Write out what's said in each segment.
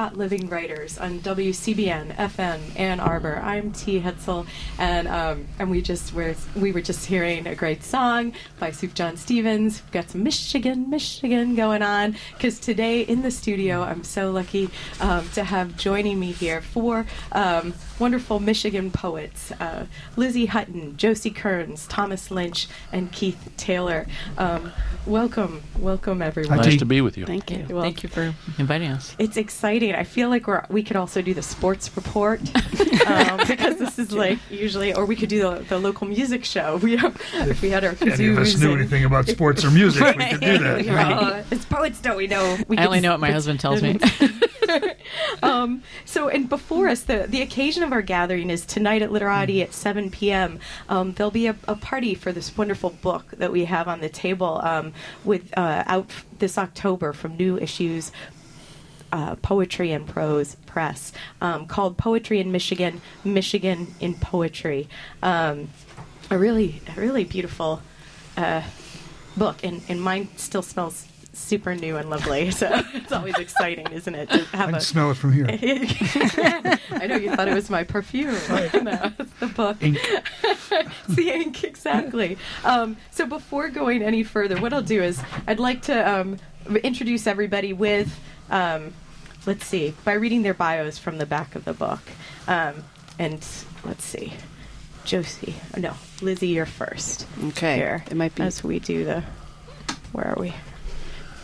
got Living Writers on WCBN FM Ann Arbor. I'm T. Hetzel, and um, and we just were we were just hearing a great song by Sufjan Stevens. We've got some Michigan, Michigan going on because today in the studio I'm so lucky um, to have joining me here four um, wonderful Michigan poets: uh, Lizzie Hutton, Josie Kearns, Thomas Lynch, and Keith Taylor. Um, welcome, welcome everyone. Nice to be with you. Thank you. Well, Thank you for inviting us. It's exciting. I feel like we're we could also do the sports report um, because this is like usually, or we could do the, the local music show. We have if we had our Any of us knew and- anything about sports or music, we could do that. Uh, as poets, don't we know? We I only know what my husband tells me. um, so, and before us, the, the occasion of our gathering is tonight at Literati at 7 p.m. Um, there'll be a, a party for this wonderful book that we have on the table um, with uh, out this October from New Issues uh, Poetry and Prose Press um, called Poetry in Michigan, Michigan in Poetry. Um, a really, a really beautiful uh, book, and, and mine still smells super new and lovely. So it's always exciting, isn't it, to I have can a smell it from here. I know you thought it was my perfume. no, it's the book. Ink. It's the ink, exactly. Um, so before going any further, what I'll do is I'd like to um, introduce everybody with, um, let's see, by reading their bios from the back of the book. Um, and let's see, Josie, oh, no, Lizzie, you're first. Okay. Here, It might be. as we do the. Where are we?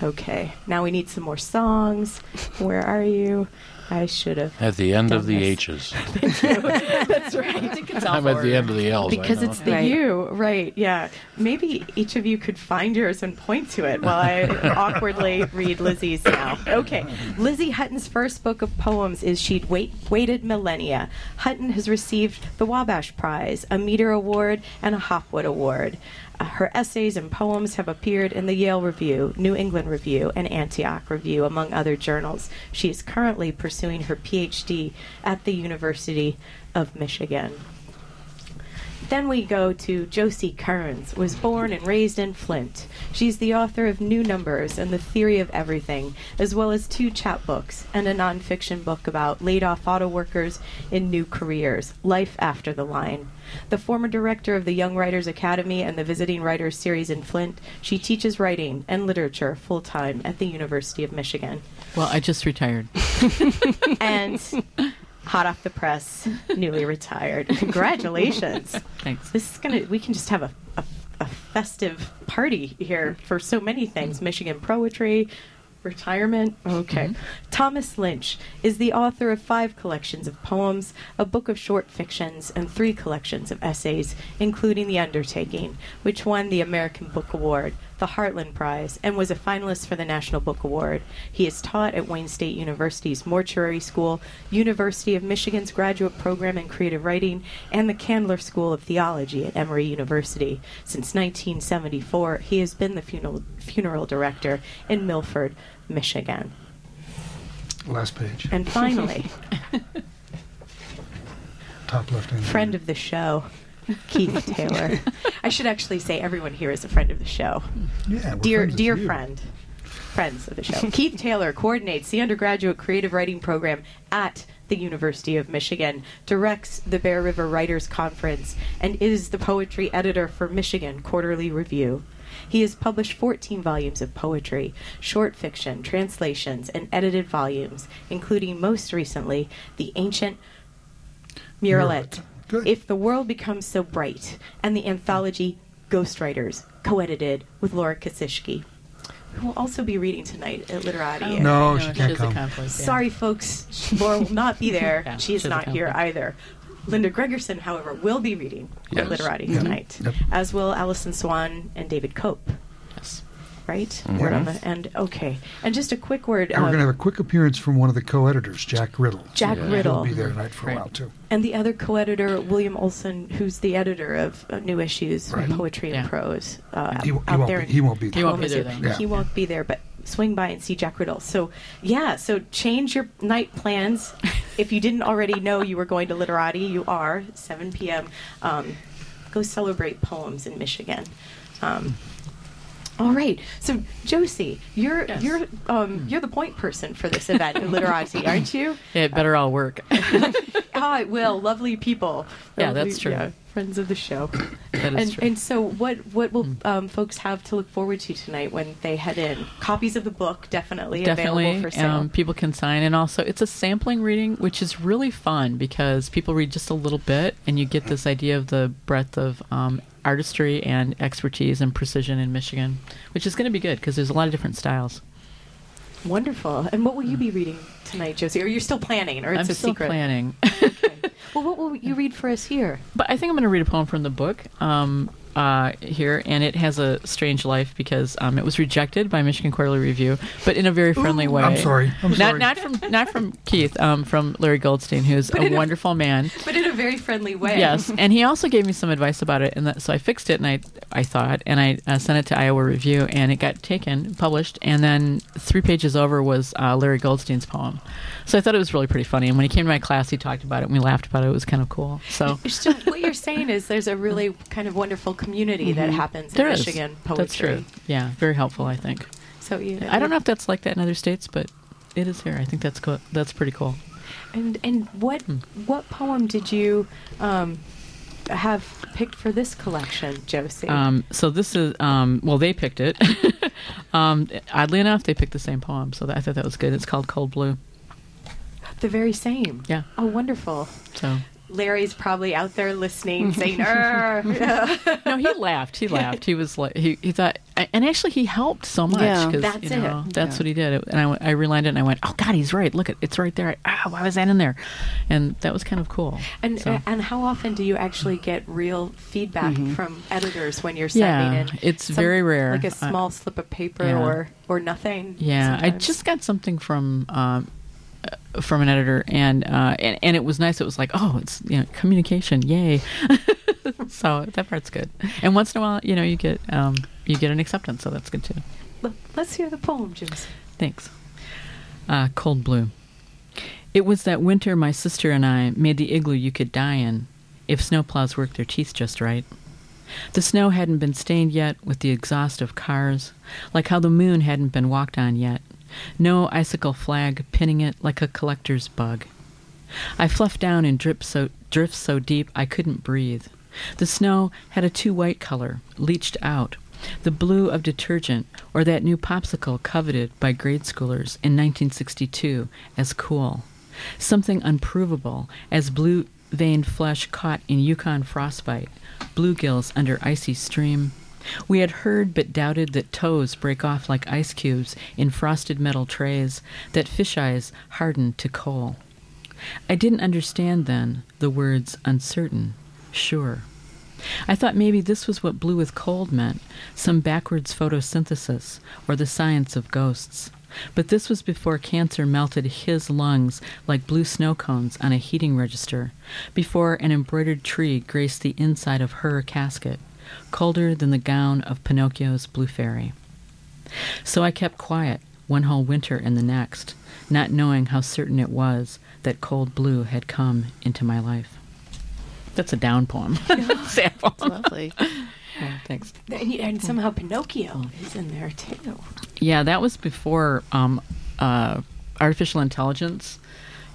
Okay, now we need some more songs. Where are you? I should have. At the end of Done the this. H's. That's right. I'm at the end of the L's. I Because know. it's the Right. U, right? Yeah. Maybe each of you could find yours and point to it while I awkwardly read Lizzie's now. Okay. Lizzie Hutton's first book of poems is She'd Wait, Waited Millennia. Hutton has received the Wabash Prize, a Meter Award, and a Hopwood Award. Her essays and poems have appeared in the Yale Review, New England Review, and Antioch Review, among other journals. She is currently pursuing her PhD at the University of Michigan. Then we go to Josie Kearns, was born and raised in Flint. She's the author of New Numbers and The Theory of Everything, as well as two chapbooks and a nonfiction book about laid off auto workers in new careers, Life After the Line. The former director of the Young Writers Academy and the Visiting Writers Series in Flint, she teaches writing and literature full time at the University of Michigan. well, I just retired. And hot off the press, newly retired. Congratulations. Thanks. This is gonna. We can just have a, a, a festive party here for so many things. Michigan poetry, retirement. Okay. Mm-hmm. Thomas Lynch is the author of five collections of poems, a book of short fictions, and three collections of essays, including The Undertaking, which won the American Book Award, the Heartland Prize, and was a finalist for the National Book Award. He is taught at Wayne State University's Mortuary School, University of Michigan's Graduate Program in Creative Writing, and the Candler School of Theology at Emory University. Since 1974, he has been the funeral, funeral director in Milford, Michigan. Last page. And finally, Top left hand. friend of the show, Keith Taylor. I should actually say everyone here is a friend of the show. Yeah, Dear, friends dear friend. friends of the show. Keith Taylor coordinates the undergraduate creative writing program at the University of Michigan, directs the Bear River Writers Conference, and is the poetry editor for Michigan Quarterly Review. He has published 14 volumes of poetry, short fiction, translations, and edited volumes, including most recently The Ancient Murrelet, Good. If the World Becomes So Bright, and the anthology Ghostwriters, co edited with Laura Kasischke, who will also be reading tonight at Literati. Oh, no, she she can't has a come. conflict, yeah. Sorry, folks. Laura will not be there. Yeah, she is she not here either. Linda Gregerson, however, will be reading Yes. at Literati Yeah. tonight, Yep. as will Alison Swan and David Cope. Yes. Right? Mhm. Word on the end. Okay. And just a quick word. And we're going to have a quick appearance from one of the co-editors, Jack Ridl. Jack Yeah. Ridl. He'll be there tonight for Right. a while too. And the other co-editor, William Olsen, who's the editor of uh, New Issues, Right. Poetry and Prose, uh, He, he out won't there. be, he won't be there. He won't be there Kalamazoo. then. Yeah. He won't be there, but swing by and see Jack Ridl. So, yeah, so change your night plans. if you didn't already know you were going to Literati, you are, 7 p.m. Um, go celebrate poems in Michigan. Um, all right, so Josie, you're Yes. you're um, you're the point person for this event in Literati, aren't you? It better all work. Ah, it will. Lovely people. Yeah, Lovely- that's true. Yeah, friends of the show. That is and, true. and so, what what will um, folks have to look forward to tonight when they head in? Copies of the book definitely, available Definitely, for sale. um, people can sign, and also it's a sampling reading, which is really fun because people read just a little bit, and you get this idea of the breadth of um, artistry and expertise and precision in Michigan, which is going to be good because there's a lot of different styles. Wonderful. And what will you be reading tonight, Josie? Are you're still planning, or it's I'm a still secret? planning, Okay. Well, what will you read for us here? but I think I'm going to read a poem from the book. Um, uh, here, and it has a strange life because um, it was rejected by Michigan Quarterly Review, but in a very friendly way. I'm sorry. I'm not sorry. not from not from Keith, um, from Larry Goldstein, who's But a in a- wonderful man. But in a very friendly way. Yes, and he also gave me some advice about it, and that, so I fixed it, and I I thought, and I uh, sent it to Iowa Review, and it got taken, published, and then three pages over was uh, Larry Goldstein's poem. So I thought it was really pretty funny, and when he came to my class, he talked about it, and we laughed about it. It was kind of cool. So So what you're saying is there's a really kind of wonderful community that happens in Mm-hmm. there is. Michigan poetry. That's true. Yeah, very helpful. I think. So you, I don't know if that's like that in other states, but it is here. I think that's cool. That's pretty cool. And and what Hmm. what poem did you um, have picked for this collection, Josie? Um, so this is um, well, they picked it. um, oddly enough, they picked the same poem, so that, I thought that was good. It's called Cold Blue. the very same. Yeah. Oh, wonderful. So Larry's probably out there listening, saying, no, he laughed. He laughed. He was like he, he thought, and actually he helped so much. Yeah. 'cause, That's you it. That's Yeah. what he did. And I, went- I relined it and I went, oh God, he's right. Look, it, it's right there. I, ah, why was that in there? And that was kind of cool. And So- and how often do you actually get real feedback from editors when you're Yeah, sending in? it's very rare. Like a small slip of paper Yeah. or or nothing. Yeah, I just got something from um, uh, from an editor, and, uh, and and it was nice. It was like, oh, it's you know, communication, yay! so that part's good. And once in a while, you know, you get um, you get an acceptance, so that's good too. Let's hear the poem, James. Thanks. Uh, cold blue. It was that winter my sister and I made the igloo you could die in, if snowplows worked their teeth just right. The snow hadn't been stained yet with the exhaust of cars, like how the moon hadn't been walked on yet. No icicle flag pinning it like a collector's bug. I fluffed down in drip so, drifts so deep I couldn't breathe. The snow had a too white color, leached out, the blue of detergent or that new popsicle coveted by grade schoolers in 1962 as cool. Something unprovable as blue veined flesh caught in Yukon frostbite, bluegills under icy stream. We had heard but doubted that toes break off like ice cubes in frosted metal trays, that fish eyes harden to coal. I didn't understand then the words uncertain, sure. I thought maybe this was what blue with cold meant, some backwards photosynthesis, or the science of ghosts. But this was before cancer melted his lungs like blue snow cones on a heating register, before an embroidered tree graced the inside of her casket, colder than the gown of Pinocchio's blue fairy. So I kept quiet one whole winter and the next, not knowing how certain it was that cold blue had come into my life. That's a down poem. Sad poem. Lovely. Thanks. And, and somehow Pinocchio is in there too. Yeah, that was before um, uh, artificial intelligence,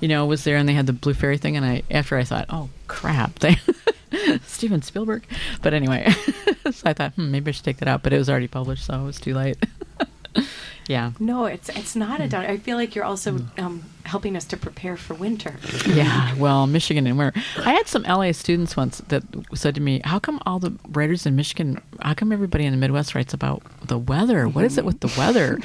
you know, was there, and they had the blue fairy thing. And I, after I thought, oh crap, they Steven Spielberg. But anyway, so I thought, hmm, maybe I should take that out. But it was already published, so it was too late. yeah. No, it's it's not a down. I feel like you're also um, helping us to prepare for winter. Yeah, well, Michigan and winter. I had some LA students once that said to me, "How come all the writers in Michigan? How come everybody in the Midwest writes about the weather? What is it with the weather?"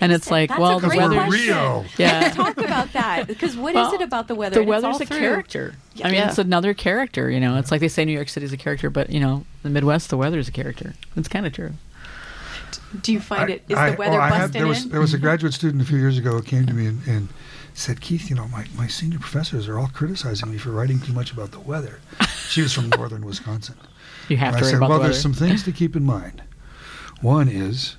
And it's it? like, That's well, the great weather. question. Rio. Yeah. Talk about that because what is Well, it about the weather? The And it's weather's all a through- character. I mean, Yeah. it's another character. You know, it's like they say New York City's a character, but you know, the Midwest, the weather's a character. It's kind of true. Do you find it? Is I- the weather well, I had- busting there was, in? There was a mm-hmm. graduate student a few years ago who came to me and, and said, Keith, you know, my, my senior professors are all criticizing me for writing too much about the weather. She was from northern Wisconsin. You have And I to write said, about well, the there's some things to keep in mind. One is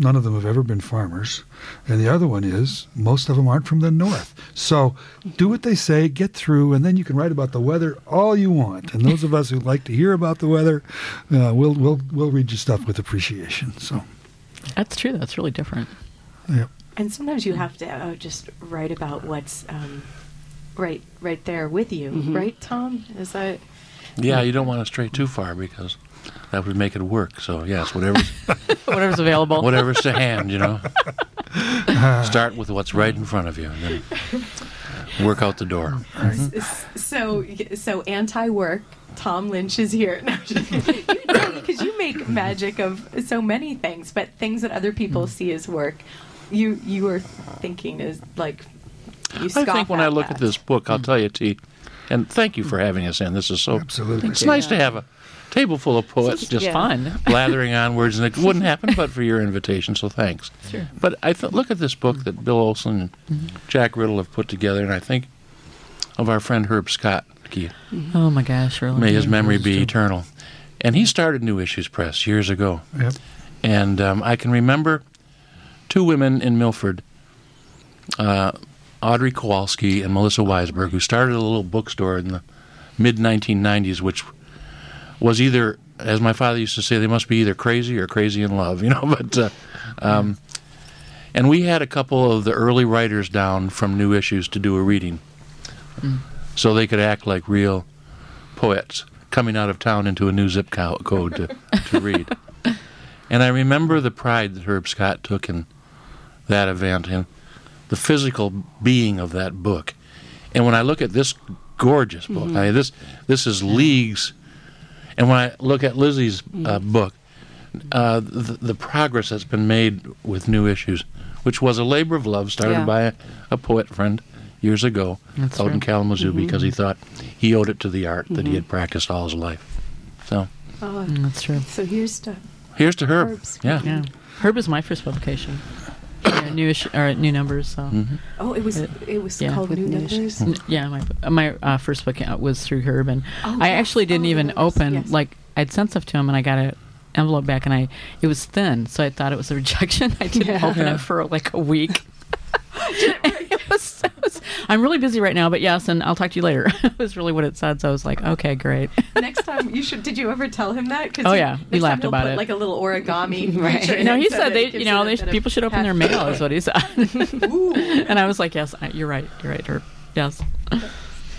none of them have ever been farmers, and the other one is most of them aren't from the north. So do what they say, get through, and then you can write about the weather all you want. And those of us who like to hear about the weather, uh, we'll we'll we'll read your stuff with appreciation. So That's true. That's really different. yeah. And sometimes you have to uh, just write about what's um, right right there with you, right, Tom? Is that Yeah, you don't want to stray too far because that would make it work. So yes, whatever's Whatever's available. whatever's to hand, you know. Start with what's right in front of you, and then work out the door. S- so? So anti-work. Tom Lynch is here because you make magic of so many things, but things that other people mm-hmm. see as work, you you are thinking is like. You I think when I look that. at this book, I'll mm. tell you, T, and thank you for having us in. This is so Absolutely. It's nice to have a table full of poets just Yeah. fun. blathering on words, and it wouldn't happen but for your invitation. So thanks. Sure. But I th- look at this book that Bill Olsen and Jack Ridl have put together, and I think of our friend Herb Scott. Keith. Oh my gosh, really? May his memory be eternal. And he started New Issues Press years ago. Yep. And um, I can remember two women in Milford, uh, Audrey Kowalski and Melissa Weisberg, who started a little bookstore in the mid 1990s, which was either, as my father used to say, they must be either crazy or crazy in love, you know. But uh, um, and we had a couple of the early writers down from New Issues to do a reading, so they could act like real poets coming out of town into a new zip code to, to read. And I remember the pride that Herb Scott took in that event and the physical being of that book. And when I look at this gorgeous book, I mean, this this is leagues. And when I look at Lizzie's uh, book, uh, the, the progress that's been made with new issues, which was a labor of love started Yeah. by a, a poet friend years ago That's out in true. Kalamazoo because he thought he owed it to the art that he had practiced all his life. So Oh, that's true. so here's to here's to Herb. Herb's- Yeah. Yeah. Herb is my first publication. Yeah, new issue, or new numbers. So Mhm. oh, it was it was yeah. called New new Numbers. N- yeah, my my uh, first book was through Herb, and Oh, I yes. actually didn't Oh, even yes, open yes. like I'd sent stuff to him, and I got an envelope back, and I it was thin, so I thought it was a rejection. I didn't Yeah. open Yeah. it for like a week. it was, it was- I'm really busy right now, but yes, and I'll talk to you later. it was really what it said, so I was like, okay, great. next time you should. Did you ever tell him that? 'Cause Oh, yeah. next We laughed he'll about put, it. Like a little origami. Right. no, he so said they, you know, they, people should open their mail, is what he said. Ooh. and I was like, yes, I, you're right, you're right, Herb. Yes.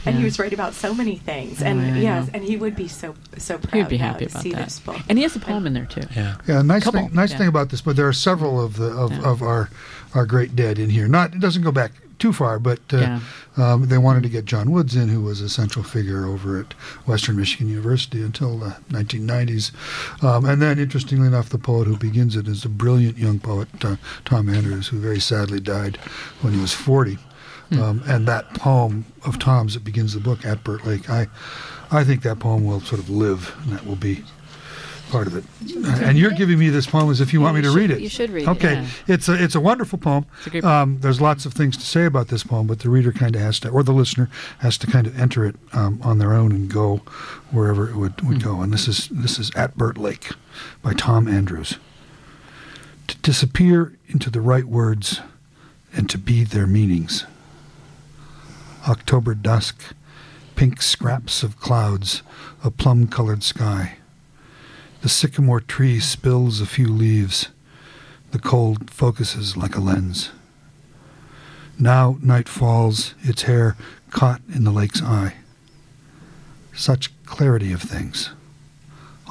And he was right about so many things, Oh, and I yes, and he would be so so proud. He'd be happy to about see that. this book. And he has a poem in there too. Yeah. Yeah, nice Couple, thing. Nice yeah. thing about this, but there are several of the of, Yeah. of our our great dead in here. Not it doesn't go back too far, but uh, Yeah. um, they wanted to get John Woods in, who was a central figure over at Western Michigan University until the 1990s. Um, and then, interestingly enough, the poet who begins it is a brilliant young poet, uh, Tom Andrews, who very sadly died when he was 40. Um, and that poem of Tom's that begins the book at Burt Lake, I, I think that poem will sort of live, and that will be part of it. And you're giving me this poem as if you Yeah, want me you to read it. you should read it, Okay, yeah. it's a it's a wonderful poem. A Um, there's lots of things to say about this poem, but the reader kind of has to, or the listener has to kind of enter it um, on their own and go wherever it would, would go. And this is this is at Burt Lake by Tom Andrews. To disappear into the right words and to be their meanings. October dusk, pink scraps of clouds, a plum colored sky. The sycamore tree spills a few leaves. The cold focuses like a lens. Now night falls, its hair caught in the lake's eye. Such clarity of things.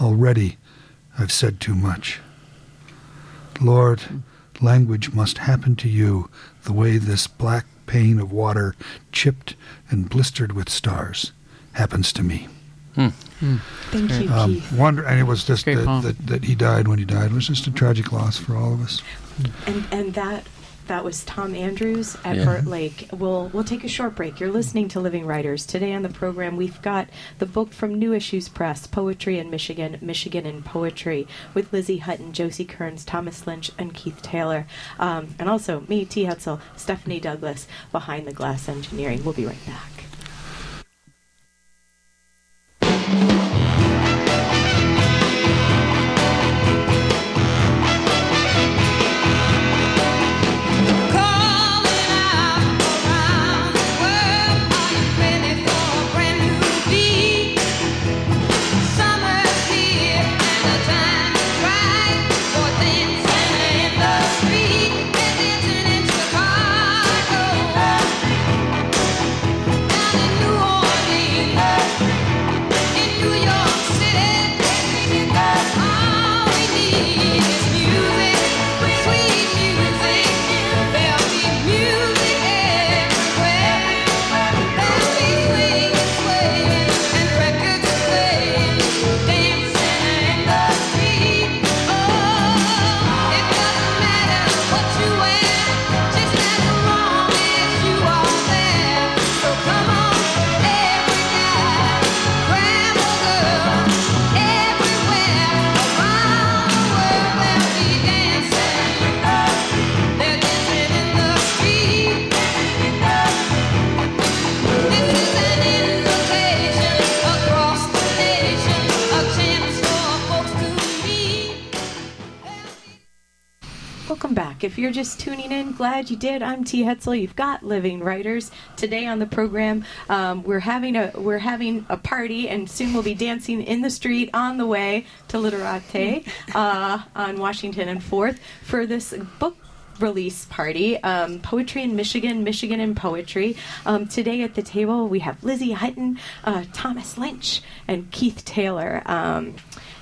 Already I've said too much. Lord, language must happen to you the way this black pane of water, chipped and blistered with stars, happens to me. Hmm. Thank you, Um, Keith. wonder, and it was just that, that, that he died when he died It was just a tragic loss for all of us. And and that that was Tom Andrews at Yeah. Burt Lake. We'll we'll take a short break. You're listening to Living Writers. Today on the program we've got the book from New Issues Press, Poetry in Michigan, Michigan in Poetry, with Lizzie Hutton, Josie Kearns, Thomas Lynch, and Keith Taylor. Um, and also me, T. Hetzel, Stephanie Douglas, behind the glass engineering. We'll be right back. If you're just tuning in, glad you did. I'm T. Hetzel. You've got Living Writers today on the program. Um, we're having a we're having a party, and soon we'll be dancing in the street on the way to Literati uh, on Washington and Fourth for this book release party, um, Poetry in Michigan, Michigan in Poetry. Um, today at the table we have Lizzie Hutton, uh, Thomas Lynch, and Keith Taylor. Um,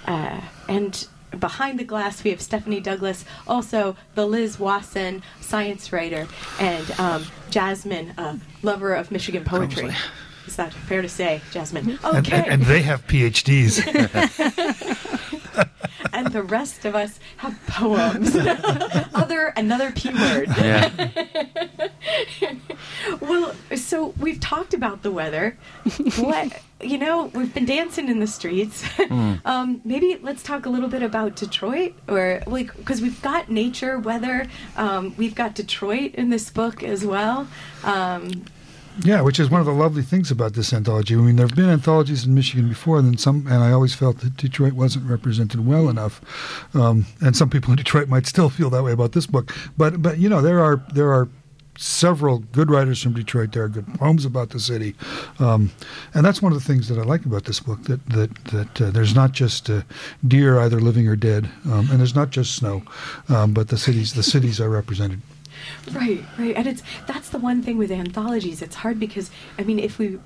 uh, and behind the glass we have Stephanie Douglas, also the Liz Wasson, science writer, and um, Jasmine, uh, lover of Michigan poetry. Is that fair to say, Jasmine? And, Okay. and, and they have PhDs. and the rest of us have poems. Other another P word. Yeah. Well, so we've talked about the weather. What you know, we've been dancing in the streets. um, maybe let's talk a little bit about Detroit, or like because we've got nature, weather. Um, we've got Detroit in this book as well. Um, Yeah, which is one of the lovely things about this anthology. I mean, there have been anthologies in Michigan before, and then some, and I always felt that Detroit wasn't represented well enough. Um, and some people in Detroit might still feel that way about this book. But, but you know, there are there are several good writers from Detroit. There are good poems about the city, um, and that's one of the things that I like about this book. That that that uh, there's not just uh, deer either living or dead, um, and there's not just snow, um, but the cities the cities are represented. Right, right, and it's that's the one thing with anthologies. It's hard because I mean, if we,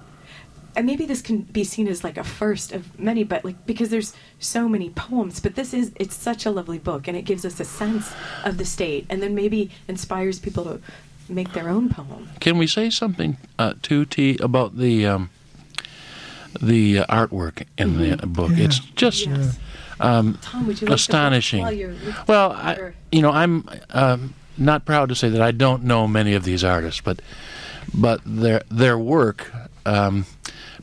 and maybe this can be seen as like a first of many, but like because there's so many poems. But this is it's such a lovely book, and it gives us a sense of the state, and then maybe inspires people to make their own poem. Can we say something uh, to T about the um, the uh, artwork in the book? Yeah. It's just Yes. um, Tom, would you like astonishing. To you're, well, I, you know, I'm um, not proud to say that I don't know many of these artists, but but their their work um,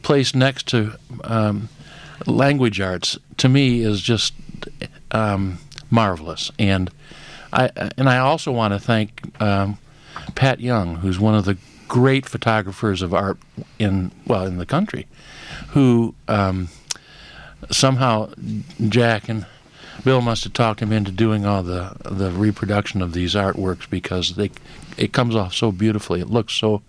placed next to um, language arts to me is just um, marvelous, and I and I also want to thank um, Pat Young, who's one of the great photographers of art in well in the country, who um, somehow Jack and Bill must have talked him into doing all the the reproduction of these artworks because they it comes off so beautifully. It looks so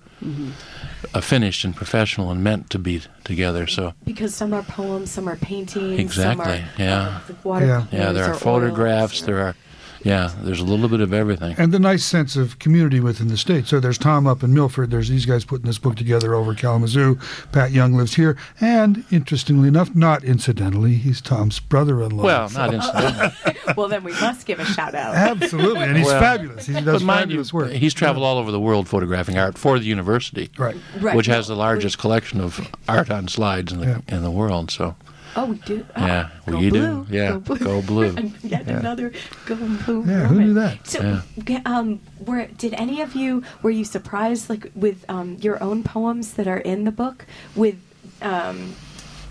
uh, finished and professional and meant to be together. So Because some are poems, some are paintings, Exactly, some are yeah. uh, watercolors yeah, there are photographs. oils or- There are, yeah, there's a little bit of everything. And the nice sense of community within the state. So there's Tom up in Milford. There's these guys putting this book together over Kalamazoo. Pat Young lives here. And interestingly enough, not incidentally, he's Tom's brother-in-law. Well, So- not incidentally. well, then we must give a shout out. Absolutely. And he's Well, fabulous. He does but mind you, fabulous work. he's traveled all over the world photographing art for the university, Right. Right. which has the largest collection of art on slides in the Yeah. in the world. So Oh, we do. Oh, Yeah, go we do. blue. Yeah, go blue. go blue. And Yet Yeah. another go blue. Yeah, who knew that? So, Yeah. um, were did any of you were you surprised like with um, your own poems that are in the book? With um,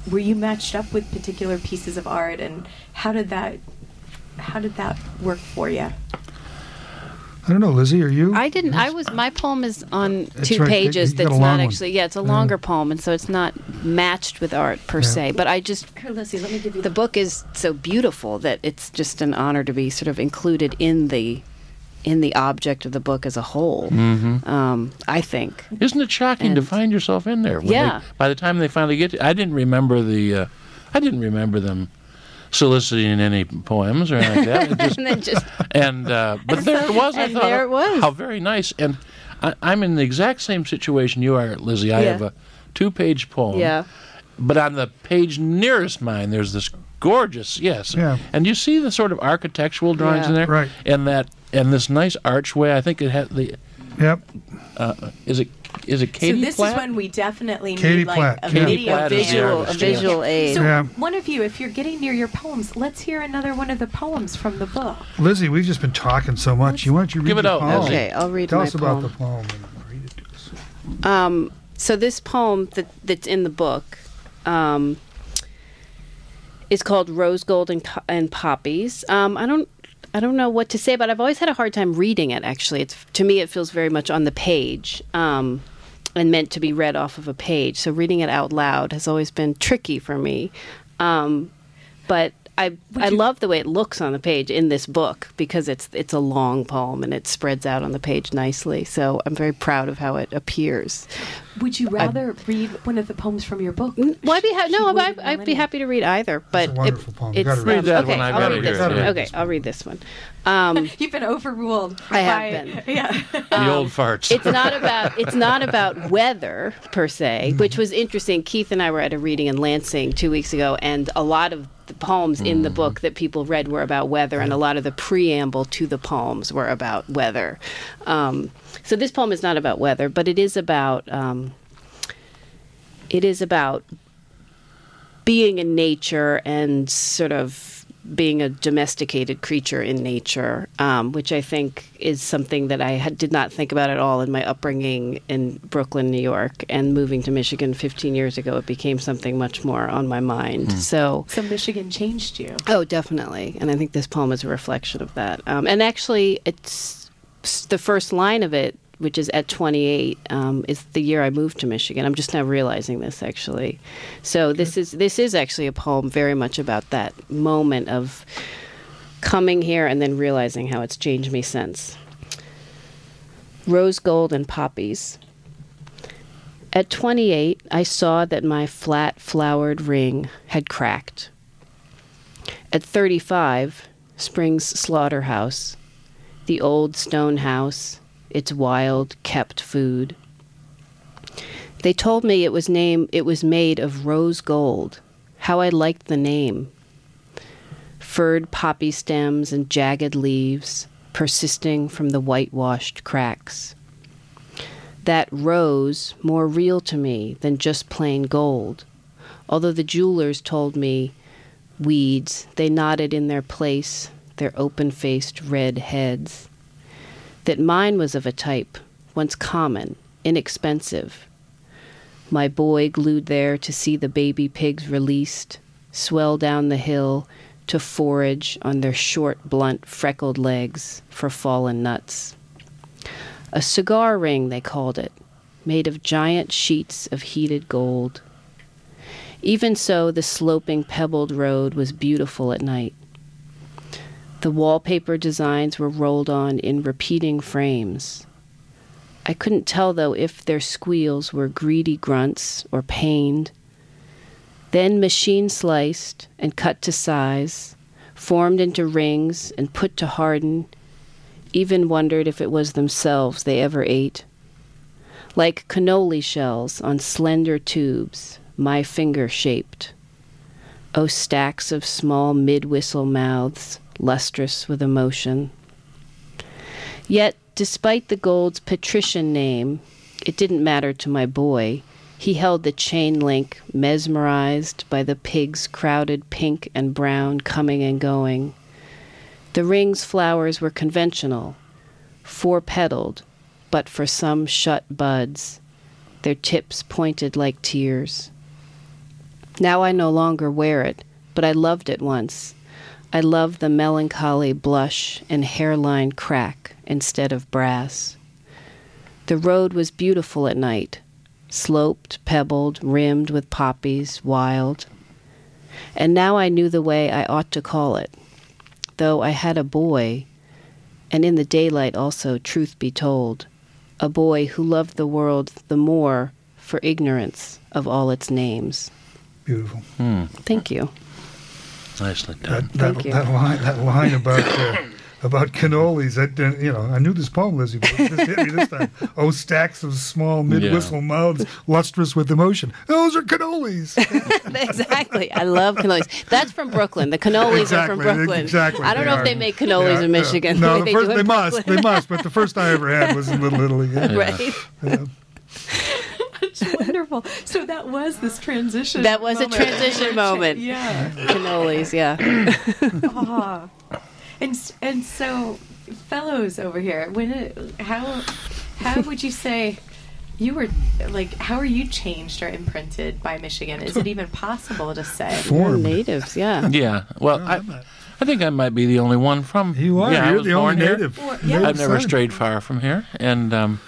were you matched up with particular pieces of art, and how did that how did that work for you? I don't know, Lizzie, are you? I didn't. I was. My poem is on That's two right, pages. you got a That's long not one. actually. Yeah, it's a Yeah. longer poem, and so it's not matched with art per Yeah. se. But I just Here, Lizzie, let me give you the book is so beautiful that it's just an honor to be sort of included in the in the object of the book as a whole. Mm-hmm. Um, I think. Isn't it shocking to find yourself in there? when Yeah. they- by the time they finally get, to, I didn't remember the, uh, I didn't remember them soliciting any poems or anything like that. Just, and just and uh, but there it was. I And thought, there it was. How very nice. And I, I'm in the exact same situation you are, Lizzie. I Yeah. have a two-page poem. yeah. But on the page nearest mine, there's this gorgeous, yes. Yeah. And you see the sort of architectural drawings Yeah. in there, Right. And that, and this nice archway. I think it had the. Yep. Is it? Is it Katie so this Platt? is when we definitely Katie need like Platt. a Katie video Platt Visual, a visual aid. So Yeah. one of you, if you're getting near your poems, let's hear another one of the poems from the book. Lizzie, we've just been talking so much. You want you read Give it your out, poem? Okay, I'll read Tell my us poem. about the poem and read it to us. Um, so this poem that that's in the book um, is called "Rose Gold and, and Poppies." Um, I don't. I don't know what to say, but I've always had a hard time reading it. Actually, it's to me it feels very much on the page um, and meant to be read off of a page. So reading it out loud has always been tricky for me. Um, but I I you- love the way it looks on the page in this book because it's it's a long poem and it spreads out on the page nicely. So I'm very proud of how it appears. Would you rather read one of the poems from your book? Well, I'd be ha- She no, I'd, I'd be happy to read either. But a wonderful it- poem. You gotta read um. Read that okay, one, I've I'll read this one. Okay, I'll read this one. Um, You've been overruled. I have by- been. Yeah. the old farts. it's not about it's not about weather per se, which was interesting. Keith and I were at a reading in Lansing two weeks ago, and a lot of the poems in the book that people read were about weather, and a lot of the preamble to the poems were about weather. Um, so this poem is not about weather, but it is about um, it is about being in nature and sort of being a domesticated creature in nature, um, which I think is something that I had, did not think about at all in my upbringing in Brooklyn, New York, and moving to Michigan 15 years ago. It became something much more on my mind. So. So Michigan changed you. Oh, definitely. And I think this poem is a reflection of that. Um, and actually, it's s- the first line of it, which is at 28, um, is the year I moved to Michigan. I'm just now realizing this, actually. So this is this is actually a poem very much about that moment of coming here and then realizing how it's changed me since. Rose gold and poppies. At 28, I saw that my flat flowered ring had cracked. At 35, Spring's slaughterhouse, the old stone house, its wild kept food. They told me it was name it was made of rose gold. How I liked the name. Furred poppy stems and jagged leaves persisting from the whitewashed cracks. That rose more real to me than just plain gold. Although the jewelers told me weeds, they nodded in their place, their open faced red heads. That mine was of a type, once common, inexpensive. My boy glued there to see the baby pigs released, swell down the hill to forage on their short, blunt, freckled legs for fallen nuts. A cigar ring, they called it, made of giant sheets of heated gold. Even so, the sloping, pebbled road was beautiful at night. The wallpaper designs were rolled on in repeating frames. I couldn't tell, though, if their squeals were greedy grunts or pained. Then machine sliced and cut to size, formed into rings and put to harden, even wondered if it was themselves they ever ate. Like cannoli shells on slender tubes, my finger shaped. Oh, stacks of small mid whistle mouths, lustrous with emotion. Yet, despite the gold's patrician name, it didn't matter to my boy. He held the chain link, mesmerized by the pig's crowded pink and brown coming and going. The ring's flowers were conventional, four petaled, but for some shut buds, their tips pointed like tears. Now I no longer wear it, but I loved it once. I loved the melancholy blush and hairline crack instead of brass. The road was beautiful at night, sloped, pebbled, rimmed with poppies, wild. And now I knew the way I ought to call it. Though I had a boy, and in the daylight also, truth be told, a boy who loved the world the more for ignorance of all its names. Beautiful. Hmm. Thank you. Nicely done. That, that, Thank you. that line, that line about uh, about cannolis. That you know, I knew this poem, Lizzie, but it just hit me this time. Oh, stacks of small mid whistle mouths, lustrous with emotion. Those are cannolis. exactly. I love cannolis. That's from Brooklyn. The cannolis are from Brooklyn. exactly, I don't they know if they make cannolis Yeah, in yeah. Michigan. No, like the they first, they must. They must. But the first I ever had was in Little Italy. Yeah. right. Yeah. Wonderful. So that was this transition. That was a transition moment. Yeah. Cannolis, yeah. Aw. And and so, fellows over here, when it, how how would you say you were like how are you changed or imprinted by Michigan? Is it even possible to say? We're natives, yeah. Yeah. Well, I, I think I might be the only one from. You are. Yeah, You're was the born only here. native. Well, native yeah. I've never son. strayed far from here, and um,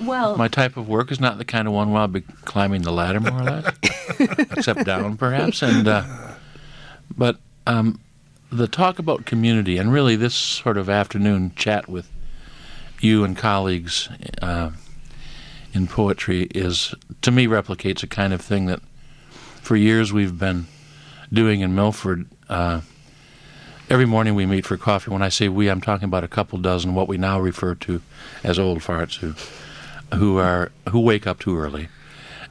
Well, my type of work is not the kind of one where I'll be climbing the ladder more or less, except down perhaps. And uh, but um, the talk about community and really this sort of afternoon chat with you and colleagues uh, in poetry is to me replicates a kind of thing that for years we've been doing in Milford. Uh, every morning we meet for coffee. When I say we, I'm talking about a couple dozen, what we now refer to as old farts, who who are who wake up too early,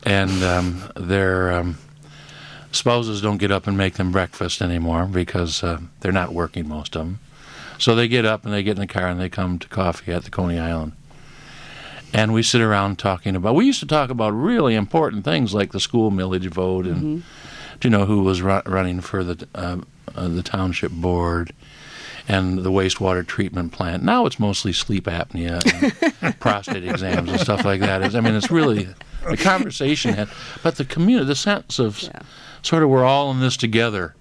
and um, their um, spouses don't get up and make them breakfast anymore because uh, they're not working most of them. So they get up and they get in the car and they come to coffee at the Coney Island. And we sit around talking about. We used to talk about really important things like the school millage vote and, you know, who was ru- running for the uh, uh, the township board, and the wastewater treatment plant. Now it's mostly sleep apnea and prostate exams and stuff like that. It's, I mean, it's really the conversation had, but the community, the sense of Yeah. sort of we're all in this together,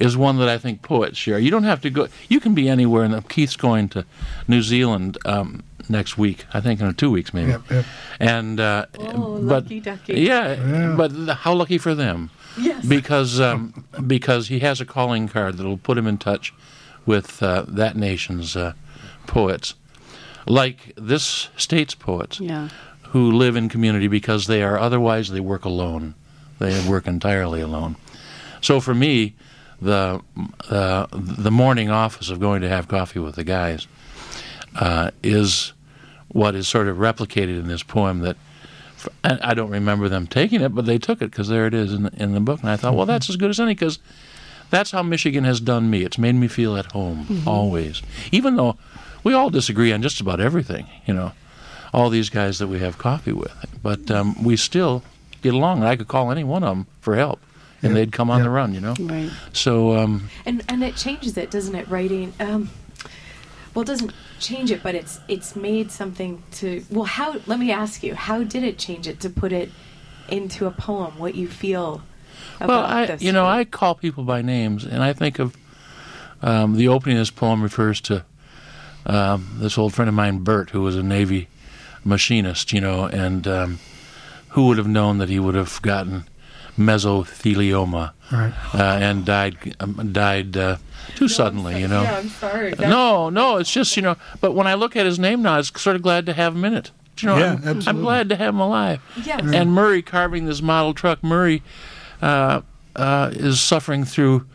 is one that I think poets share. You don't have to go. You can be anywhere. And Keith's going to New Zealand um, next week. I think in two weeks maybe. Yep, yep. And uh, Oh, but lucky ducky. yeah, Yeah. but how lucky for them yes. because um, because he has a calling card that'll put him in touch with uh, that nation's uh, poets, like this state's poets Yeah. who live in community because they are otherwise they work alone. They work entirely alone. So for me, the uh, the morning office of going to have coffee with the guys uh, is what is sort of replicated in this poem that. I don't remember them taking it, but they took it because there it is in the, in the book. And I thought, well, that's as good as any because that's how Michigan has done me. It's made me feel at home always, even though we all disagree on just about everything. You know, all these guys that we have coffee with, but um, we still get along. And I could call any one of them for help, and Yeah, they'd come on yeah. the run. You know, Right. so um, and and it changes it, doesn't it? Writing. Um, well, it doesn't change it, but it's it's made something to. Well, how? Let me ask you, how did it change it to put it into a poem? What you feel about well, I you know I call people by names, and I think of um, the opening of this poem refers to um, this old friend of mine, Bert, who was a Navy machinist, you know, and um, who would have known that he would have gotten mesothelioma Right. uh, and died um, died uh, too suddenly, you know. Yeah, I'm sorry. That's- No, no, it's just you know. But when I look at his name now, I was sort of glad to have him in it. You know, Yeah, I'm, I'm glad to have him alive. Yes. And Murray carving this model truck, Murray uh, uh, is suffering through,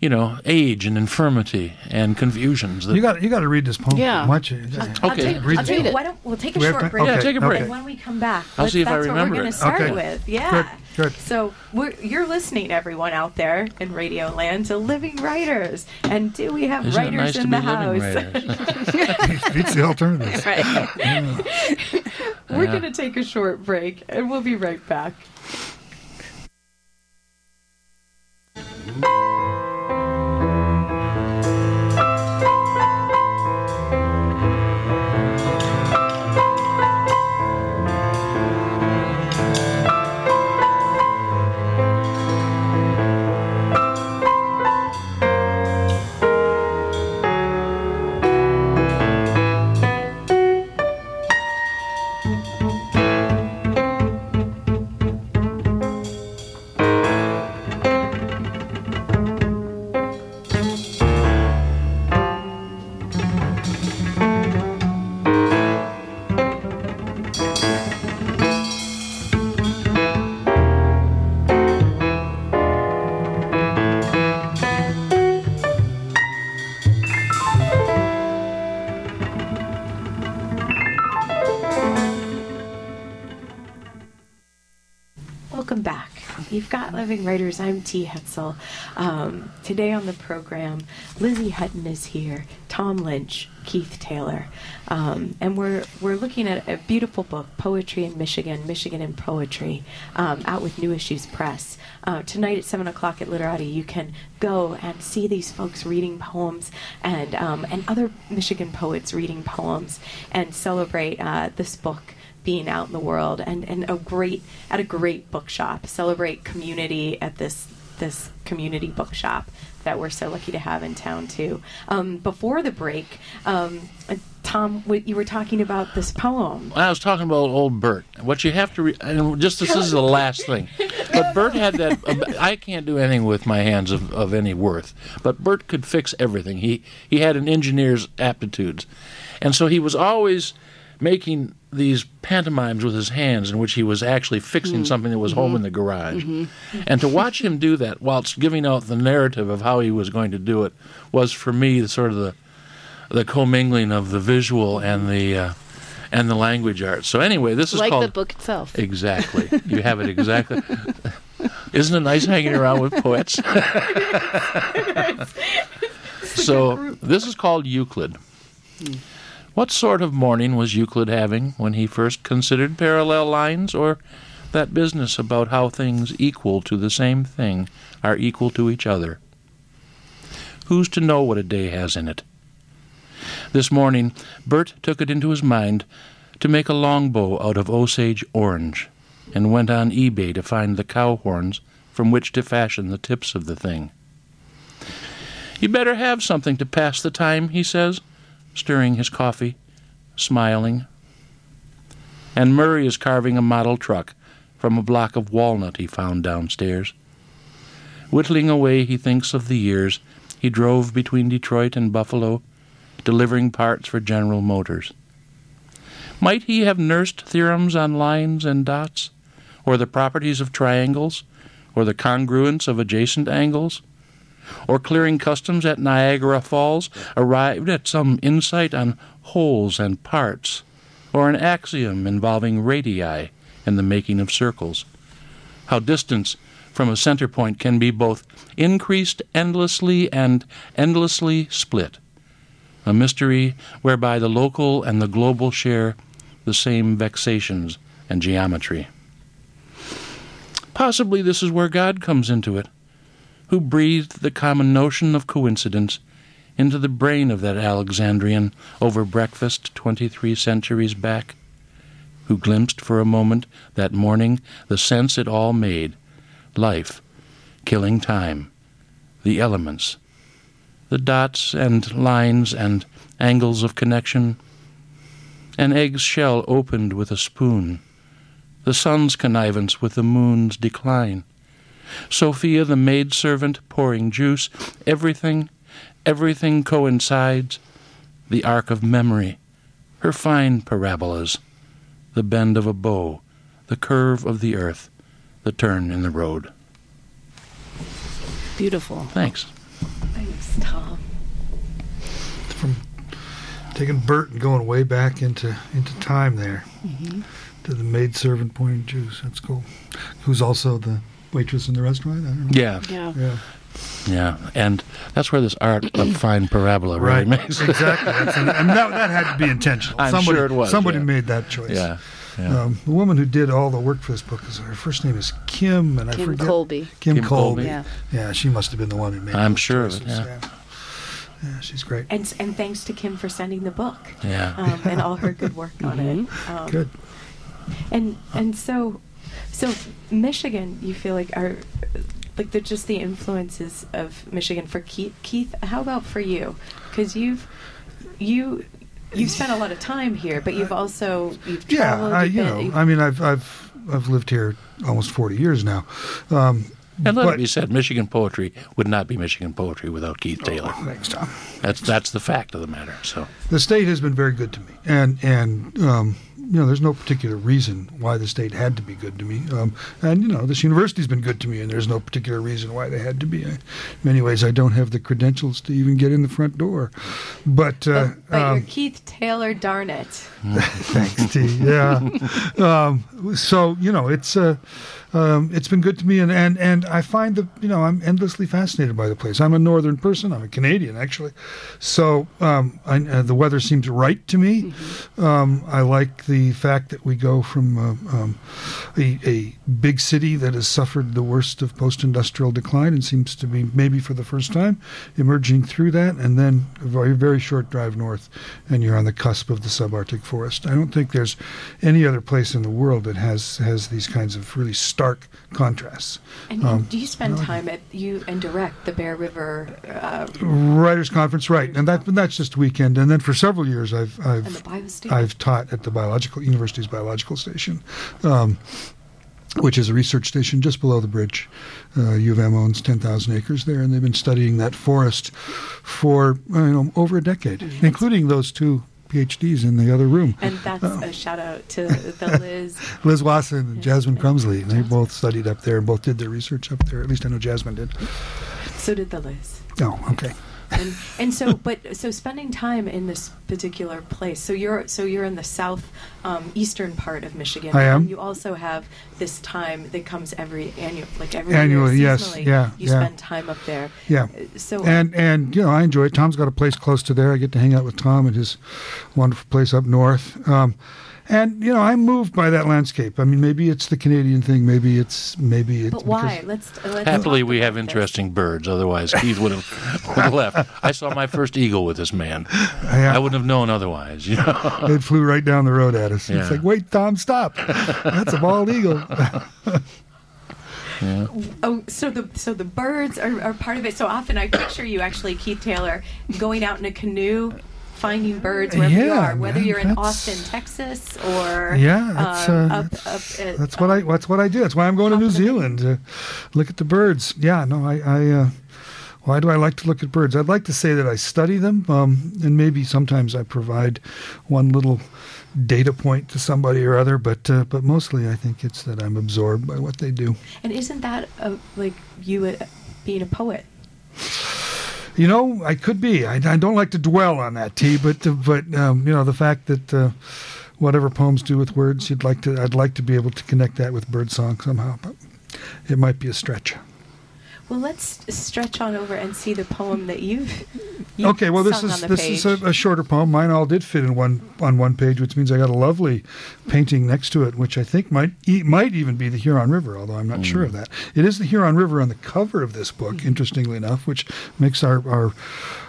you know, age and infirmity and confusions. That, You got you got to read this poem. Yeah. Why don't you? I'll Okay. tell you, Read I'll it. Read it. why don't we'll take a We short to- break. okay, Yeah, take a break. And when we come back, I'll let's- see if I that's remember what we're going to start Okay. with. Yeah. Good, good. So we're, you're listening, everyone out there in Radio Land, to Living Writers. And do we have Isn't it writers nice to in be the house? living writers? Beats the alternatives. we're Yeah. going to take a short break, and we'll be right back. Welcome Living Writers. I'm T. Hetzel. Um, today on the program, Lizzie Hutton is here, Tom Lynch, Keith Taylor, um, and we're we're looking at a beautiful book, Poetry in Michigan, Michigan in Poetry, um, out with New Issues Press. Uh, tonight at seven o'clock at Literati, you can go and see these folks reading poems and um, and other Michigan poets reading poems and celebrate uh, this book being out in the world and, and a great at a great bookshop celebrate community at this this community bookshop that we're so lucky to have in town too um, before the break um, tom you were talking about this poem I was talking about old Bert. What you have to, re- and just this is the last thing, but Bert had that. I can't do anything with my hands of, of any worth, but Bert could fix everything. He he had an engineer's aptitudes, and so he was always making these pantomimes with his hands in which he was actually fixing hmm. something that was home in the mm-hmm. garage. Mm-hmm. And to watch him do that whilst giving out the narrative of how he was going to do it was for me the sort of the the commingling of the visual and the uh, and the language arts. So anyway, this is like called the book itself. exactly. You have it exactly. Isn't it nice hanging around with poets? so this is called Euclid. Hmm. What sort of morning was Euclid having when he first considered parallel lines, or that business about how things equal to the same thing are equal to each other? Who's to know what a day has in it? This morning, Bert took it into his mind to make a longbow out of Osage orange, and went on eBay to find the cow horns from which to fashion the tips of the thing. You better have something to pass the time, he says, stirring his coffee, smiling. And Murray is carving a model truck from a block of walnut he found downstairs. Whittling away, he thinks of the years he drove between Detroit and Buffalo, delivering parts for General Motors. Might he have nursed theorems on lines and dots, or the properties of triangles, or the congruence of adjacent angles? Or clearing customs at Niagara Falls, arrived at some insight on wholes and parts, or an axiom involving radii and the making of circles? How distance from a center point can be both increased endlessly and endlessly split. A mystery whereby the local and the global share the same vexations and geometry. Possibly this is where God comes into it, who breathed the common notion of coincidence into the brain of that Alexandrian over breakfast twenty three centuries back, who glimpsed for a moment that morning the sense it all made life, killing time, the elements, the dots and lines and angles of connection, an egg's shell opened with a spoon, the sun's connivance with the moon's decline, Sophia the maidservant pouring juice, everything, everything coincides, the arc of memory, her fine parabolas, the bend of a bow, the curve of the earth, the turn in the road. Beautiful. Thanks. Thanks, Tom. From taking Bert and going way back into into time there mm-hmm. to the maidservant pointing Jews. That's cool. Who's also the waitress in the restaurant? I don't know. Yeah, Yeah. Yeah. yeah, and that's where this art of fine parabola really Right. makes. exactly. That's an, and that, that had to be intentional. I'm somebody, sure it was, Somebody yeah. made that choice. yeah, yeah. Um, the woman who did all the work for this book is her first name is Kim, and I Kim forget Colby. Kim, Kim Colby. Colby. Yeah. Yeah, she must have been the one who made. I'm those sure of it, choices, yeah. yeah, she's great. And and thanks to Kim for sending the book yeah. um, and all her good work on it. Um, Mm-hmm. Good. And and so so Michigan, you feel like are like they're just the influences of Michigan for Keith. Keith, how about for you? Because you've you you've spent a lot of time here, but you've also you've traveled. Yeah. I, you've you been- know, I mean, I've I've I've lived here almost 40 years now. Um, And let but- it be said, Michigan poetry would not be Michigan poetry without Keith Taylor. Thanks, Tom. That's that's the fact of the matter. So The state has been very good to me, and and um, you know, there's no particular reason why the state had to be good to me. Um, and you know, this university's been good to me, and there's no particular reason why they had to be. In many ways, I don't have the credentials to even get in the front door, but. Uh, but, but um, you're Keith Taylor, darn it. Thanks, T. Yeah. um, so you know, it's uh, um, it's been good to me, and, and and I find that you know I'm endlessly fascinated by the place. I'm a northern person. I'm a Canadian actually, so um, I, uh, the weather seems right to me. Um, I like the fact that we go from uh, um, a, a big city that has suffered the worst of post-industrial decline and seems to be maybe for the first time emerging through that, and then a very very short drive north, and you're on the cusp of the subarctic forest. I don't think there's any other place in the world that has has these kinds of really stark contrasts. And, Um, do you spend time at you and direct the Bear River uh, Writers Conference, right? And that that's just a weekend. And then for several years, I've I've I've taught at the biological university's biological station. Um, which is a research station just below the bridge. Uh, U of M owns 10,000 acres there, and they've been studying that forest for uh, you know over a decade, including those two PhDs in the other room. and that's uh, a shout out to the Liz. Liz Wasson and Jasmine Crumsley, and they both studied up there and both did their research up there. At least I know Jasmine did. So did the Liz. Oh, okay. And and so but so spending time in this particular place so you're so you're in the south um, eastern part of michigan I am. and you also have this time that comes every annual like every Annually, year yes, yeah, you yeah. spend time up there Yeah. Uh, so And and you know I enjoy it. Tom's got a place close to there. I get to hang out with Tom at his wonderful place up north. Um, and you know I'm moved by that landscape. I mean, maybe it's the Canadian thing. Maybe it's maybe it's. but why let's let's happily, we about have this. interesting birds. Otherwise, Keith would have, would have left. I saw my first eagle with this man. Yeah. I wouldn't have known otherwise. You know. It flew right down the road at us. Yeah. It's like, wait, Tom, stop! That's a bald eagle. Oh, so the so the birds are, are part of it. So often I picture you actually, Keith Taylor, going out in a canoe, finding birds wherever you are, whether man, you're in Austin, Texas, or Yeah, that's, um, uh, up, that's, up at, that's what I that's what I do. That's why I'm going to New Zealand to look at the birds. Yeah, no, I. I uh, why do I like to look at birds? I'd like to say that I study them, um, and maybe sometimes I provide one little data point to somebody or other. But uh, but mostly, I think it's that I'm absorbed by what they do. And isn't that a, like you uh, being a poet? You know, I could be. I, I don't like to dwell on that, T. But uh, but um, you know, the fact that uh, whatever poems do with words, you'd like to. I'd like to be able to connect that with birdsong somehow. But it might be a stretch. Well, let's stretch on over and see the poem that you've. you've Okay, well, this is this page. is a, a shorter poem. Mine all did fit in one on one page, which means I got a lovely painting next to it, which I think might e- might even be the Huron River, although I'm not sure of that. It is the Huron River on the cover of this book, Mm-hmm. interestingly enough, which makes our our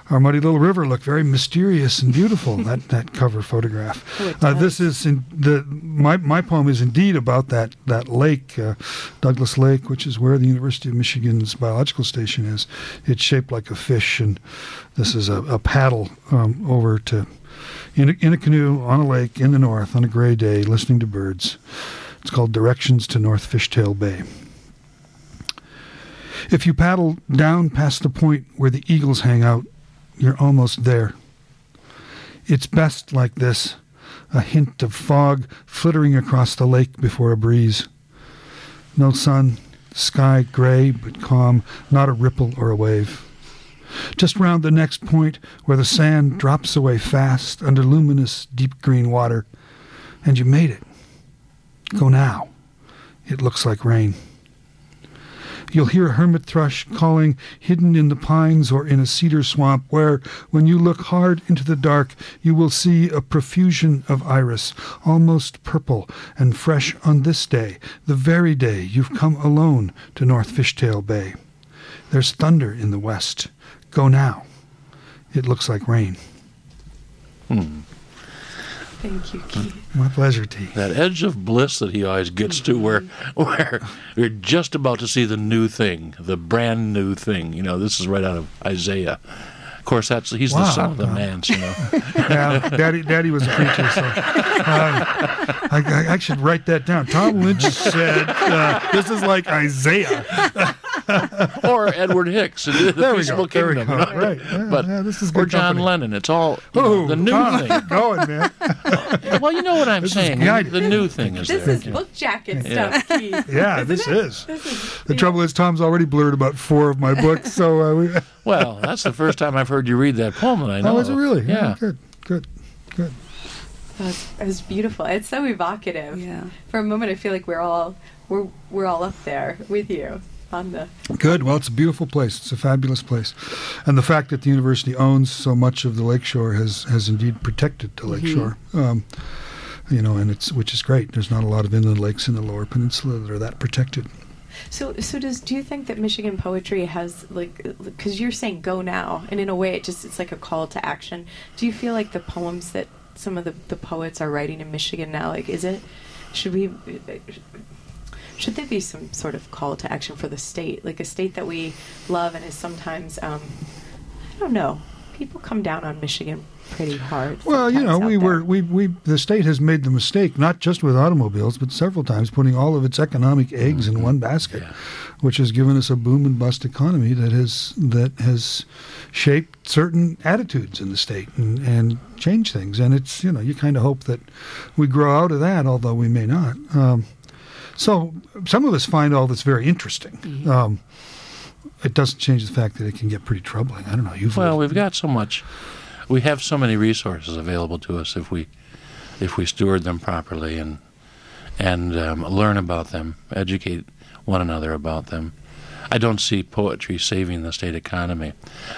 our muddy little river look very mysterious and beautiful. that that cover photograph. Oh, uh, this is in the my my poem is indeed about that that lake, uh, Douglas Lake, which is where the University of Michigan's biological station is. It's shaped like a fish, and this is a, a paddle um, over to in a, in a canoe on a lake in the north on a gray day, listening to birds. It's called Directions to North Fishtail Bay. If you paddle down past the point where the eagles hang out, you're almost there. It's best like this, a hint of fog flittering across the lake before a breeze. No sun, sky gray but calm, not a ripple or a wave. Just round the next point where the sand drops away fast under luminous deep green water, and you made it. Go now. It looks like rain. You'll hear a hermit thrush calling hidden in the pines or in a cedar swamp where, when you look hard into the dark, you will see a profusion of iris, almost purple and fresh on this day, the very day you've come alone to North Fishtail Bay. There's thunder in the west. Go now. It looks like rain. Hmm. Thank you, Keith. My pleasure, T. That edge of bliss that he always gets to, where where you're just about to see the new thing, the brand new thing. You know, this is right out of Isaiah. Of course, that's he's the son of the man. You know, Yeah, Daddy, Daddy was a preacher, so uh, I, I, I should write that down. Tom Lynch said uh, this is like Isaiah. or Edward Hicks, in the There we Peaceable go. There we Kingdom. go. you? Right. Yeah, but yeah, this is or John company. Lennon. It's all you know, Oh, the new Tom, thing. going, man. Well, you know what I'm This saying. guided. The new thing is This there. is book jacket Yeah. stuff, Keith. Yeah, this it? is. This is The trouble is, Tom's already blurred about four of my books, so uh, we. Well, that's the first time I've heard you read that poem that I know. Oh, is it really? Yeah. Good. Good. Good. That's, it was beautiful. It's so evocative. Yeah. For a moment, I feel like we're all we're we're all up there with you on the. Good. Well, it's a beautiful place. It's a fabulous place, and the fact that the university owns so much of the lakeshore has has indeed protected the lakeshore. Um, you know, and it's which is great. There's not a lot of inland lakes in the Lower Peninsula that are that protected. So so does do you think that Michigan poetry has like because you're saying go now and in a way it just it's like a call to action. Do you feel like the poems that some of the the poets are writing in Michigan now like is it should we should there be some sort of call to action for the state like a state that we love and is sometimes um, I don't know people come down on Michigan pretty hard. Well, you know, we were we we the state has made the mistake not just with automobiles, but several times putting all of its economic eggs in one basket, Yeah. which has given us a boom and bust economy that has that has shaped certain attitudes in the state and and changed things. And it's you know you kind of hope that we grow out of that, although we may not. Um, so some of us find all this very interesting. Um, it doesn't change the fact that it can get pretty troubling. I don't know. You've Well, lived- we've got so much. We have so many resources available to us if we if we steward them properly and and um, learn about them, educate one another about them. I don't see poetry saving the state economy.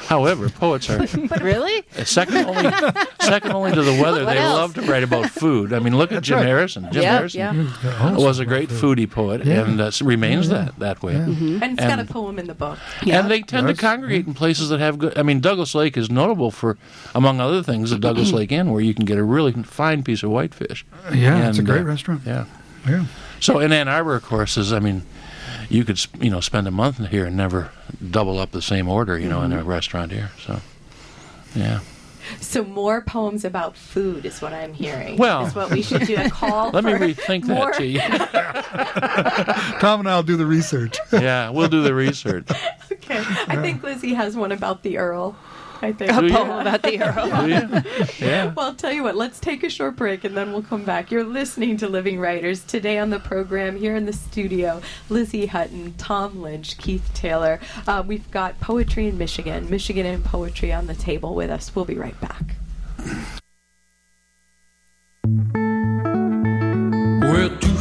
However, poets are really? second only second only to the weather. What they else? love to write about food. I mean, look at Jim right. Harrison. Jim Yeah, Harrison yeah. was a great foodie poet Yeah. and uh, remains Yeah. that that way. Yeah. and it's got a poem in the book. Yeah. And they tend to congregate in places that have good. I mean, Douglas Lake is notable for, among other things, the Douglas Lake Inn, where you can get a really fine piece of whitefish. yeah, it's a great uh, restaurant. Yeah. Yeah. So in Ann Arbor, of course, is I mean, you could you know spend a month here and never double up the same order, you know, in a mm-hmm. restaurant here. So, yeah. So more poems about food is what I'm hearing. Well- is what we should do. A call. Let me rethink more- that, T. Tom and I'll do the research. yeah, we'll do the research. Okay, I think Lizzie has one about the Earl. I think. Do you? Poem about the arrow. Do you? Yeah. Well, I'll tell you what, let's take a short break and then we'll come back. You're listening to Living Writers. Today on the program, here in the studio, Lizzie Hutton, Tom Lynch, Keith Taylor. Uh, we've got Poetry in Michigan, Michigan and Poetry on the table with us. We'll be right back.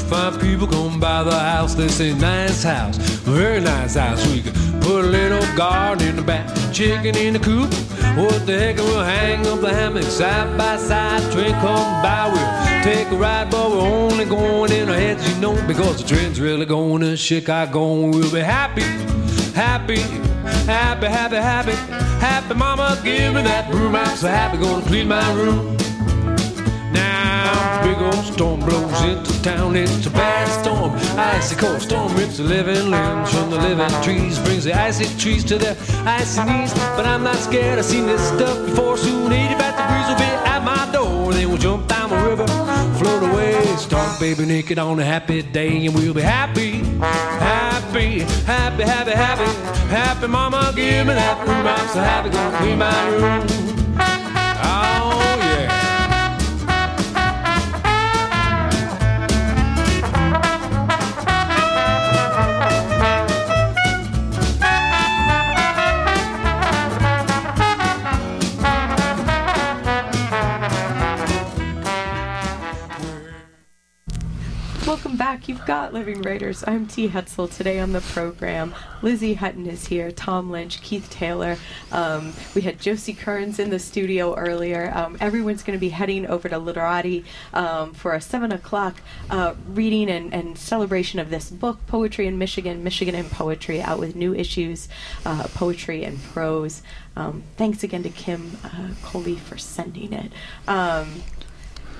Fine people come by the house. They say, nice house, very nice house. We could put a little garden in the back, chicken in the coop. What the heck, we'll hang up the hammock side by side. Train come by, we'll take a ride, but we're only going in our heads, you know, because the train's really going to Chicago. We'll be happy, happy, happy, happy, happy. Happy mama, give me that broom. I'm so happy, gonna clean my room. Now, big old storm blows into town. It's a bad storm, icy cold storm. Rips the living limbs from the living trees, brings the icy trees to their icy knees. But I'm not scared. I've seen this stuff before. Soon 80 back the breeze will be at my door. Then we'll jump down the river, float away, start baby naked on a happy day, and we'll be happy, happy, happy, happy, happy, happy. Mama, give me that room. I'm so happy, gonna clean my room. Scott Living Writers. I'm T. Hetzel. Today on the program, Lizzie Hutton is here, Tom Lynch, Keith Taylor. Um, we had Josie Kearns in the studio earlier. Um, everyone's going to be heading over to Literati um, for a 7 o'clock uh, reading and, and celebration of this book, Poetry in Michigan, Michigan in Poetry, out with new issues, uh, poetry and prose. Um, thanks again to Kim uh, Colby for sending it.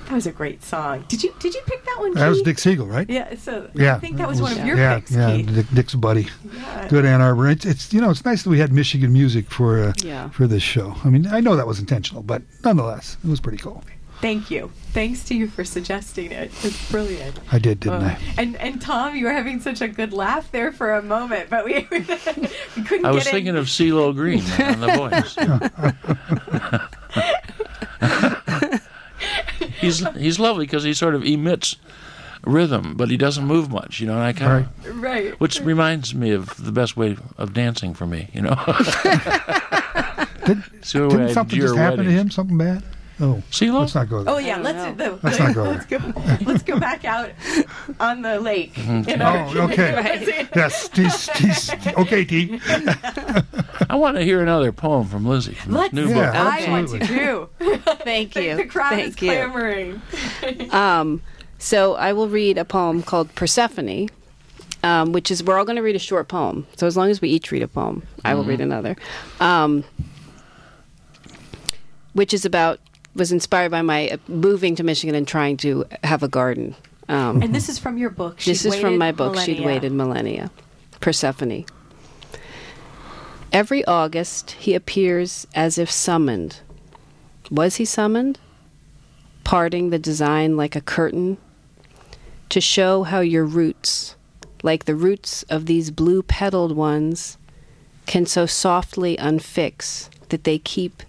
That was a great song. Did you did you pick that one? That was Dick Siegel, right? Yeah, so Yeah, I think that was one of yeah, your yeah, picks, yeah, Keith. Dick, Dick's buddy. Yeah. Good Ann Arbor. It's, it's you know it's nice that we had Michigan music for uh, Yeah. for this show. I mean I know that was intentional, but nonetheless it was pretty cool. Thank you. Thanks to you for suggesting it. It's brilliant. I did, didn't Uh, I? And and Tom, you were having such a good laugh there for a moment, but we, we couldn't I was get thinking in. of CeeLo Green on The Voice. he's he's lovely because he sort of emits rhythm, but he doesn't move much, you know. And I kind of, right. which reminds me of the best way of dancing for me, you know. Did, It's the only way I didn't something just happen to him? Something bad? Oh, CeeLo? let's not go there. Oh yeah, let's know. the, Let's not go let's go let's go back out on the lake. Mm-hmm. you know? Oh, okay. Right. Yes, he's, he's, okay, T. I want to hear another poem from Lizzie from Let's, this new Yeah. book. I want to Absolutely. too. Thank The- you. The crowd is Thank you. clamoring. Um, so I will read a poem called Persephone, um, which is we're all going to read a short poem. So as long as we each read a poem, I will read another. Um, which is about was inspired by my uh, moving to Michigan and trying to have a garden. Um, And this is from your book. this She'd is from my book. She'd waited millennia. Persephone. Every August he appears as if summoned. Was he summoned? Parting the design like a curtain to show how your roots, like the roots of these blue petaled ones, can so softly unfix that they keep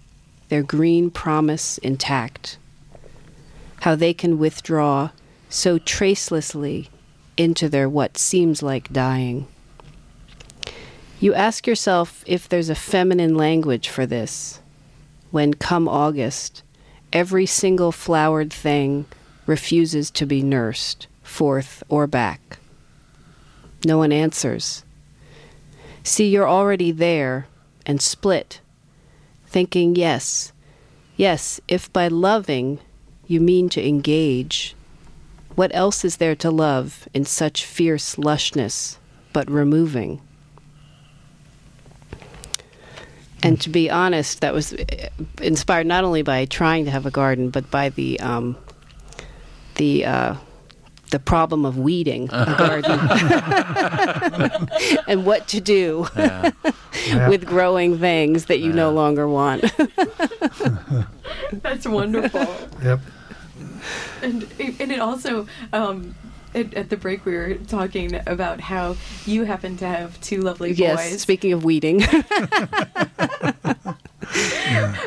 their green promise intact. How they can withdraw so tracelessly into their what seems like dying. You ask yourself if there's a feminine language for this, when come August, every single flowered thing refuses to be nursed, forth or back. No one answers. See, you're already there and split, thinking, yes, yes, if by loving you mean to engage, what else is there to love in such fierce lushness but removing? And to be honest, that was eh, inspired not only by trying to have a garden, but by the um, the uh, the problem of weeding a garden and what to do Yeah. Yeah. with growing things that you no longer want. That's wonderful. Yep. and and it also um, at, at the break we were talking about how you happen to have two lovely boys. yes, boys, speaking of weeding,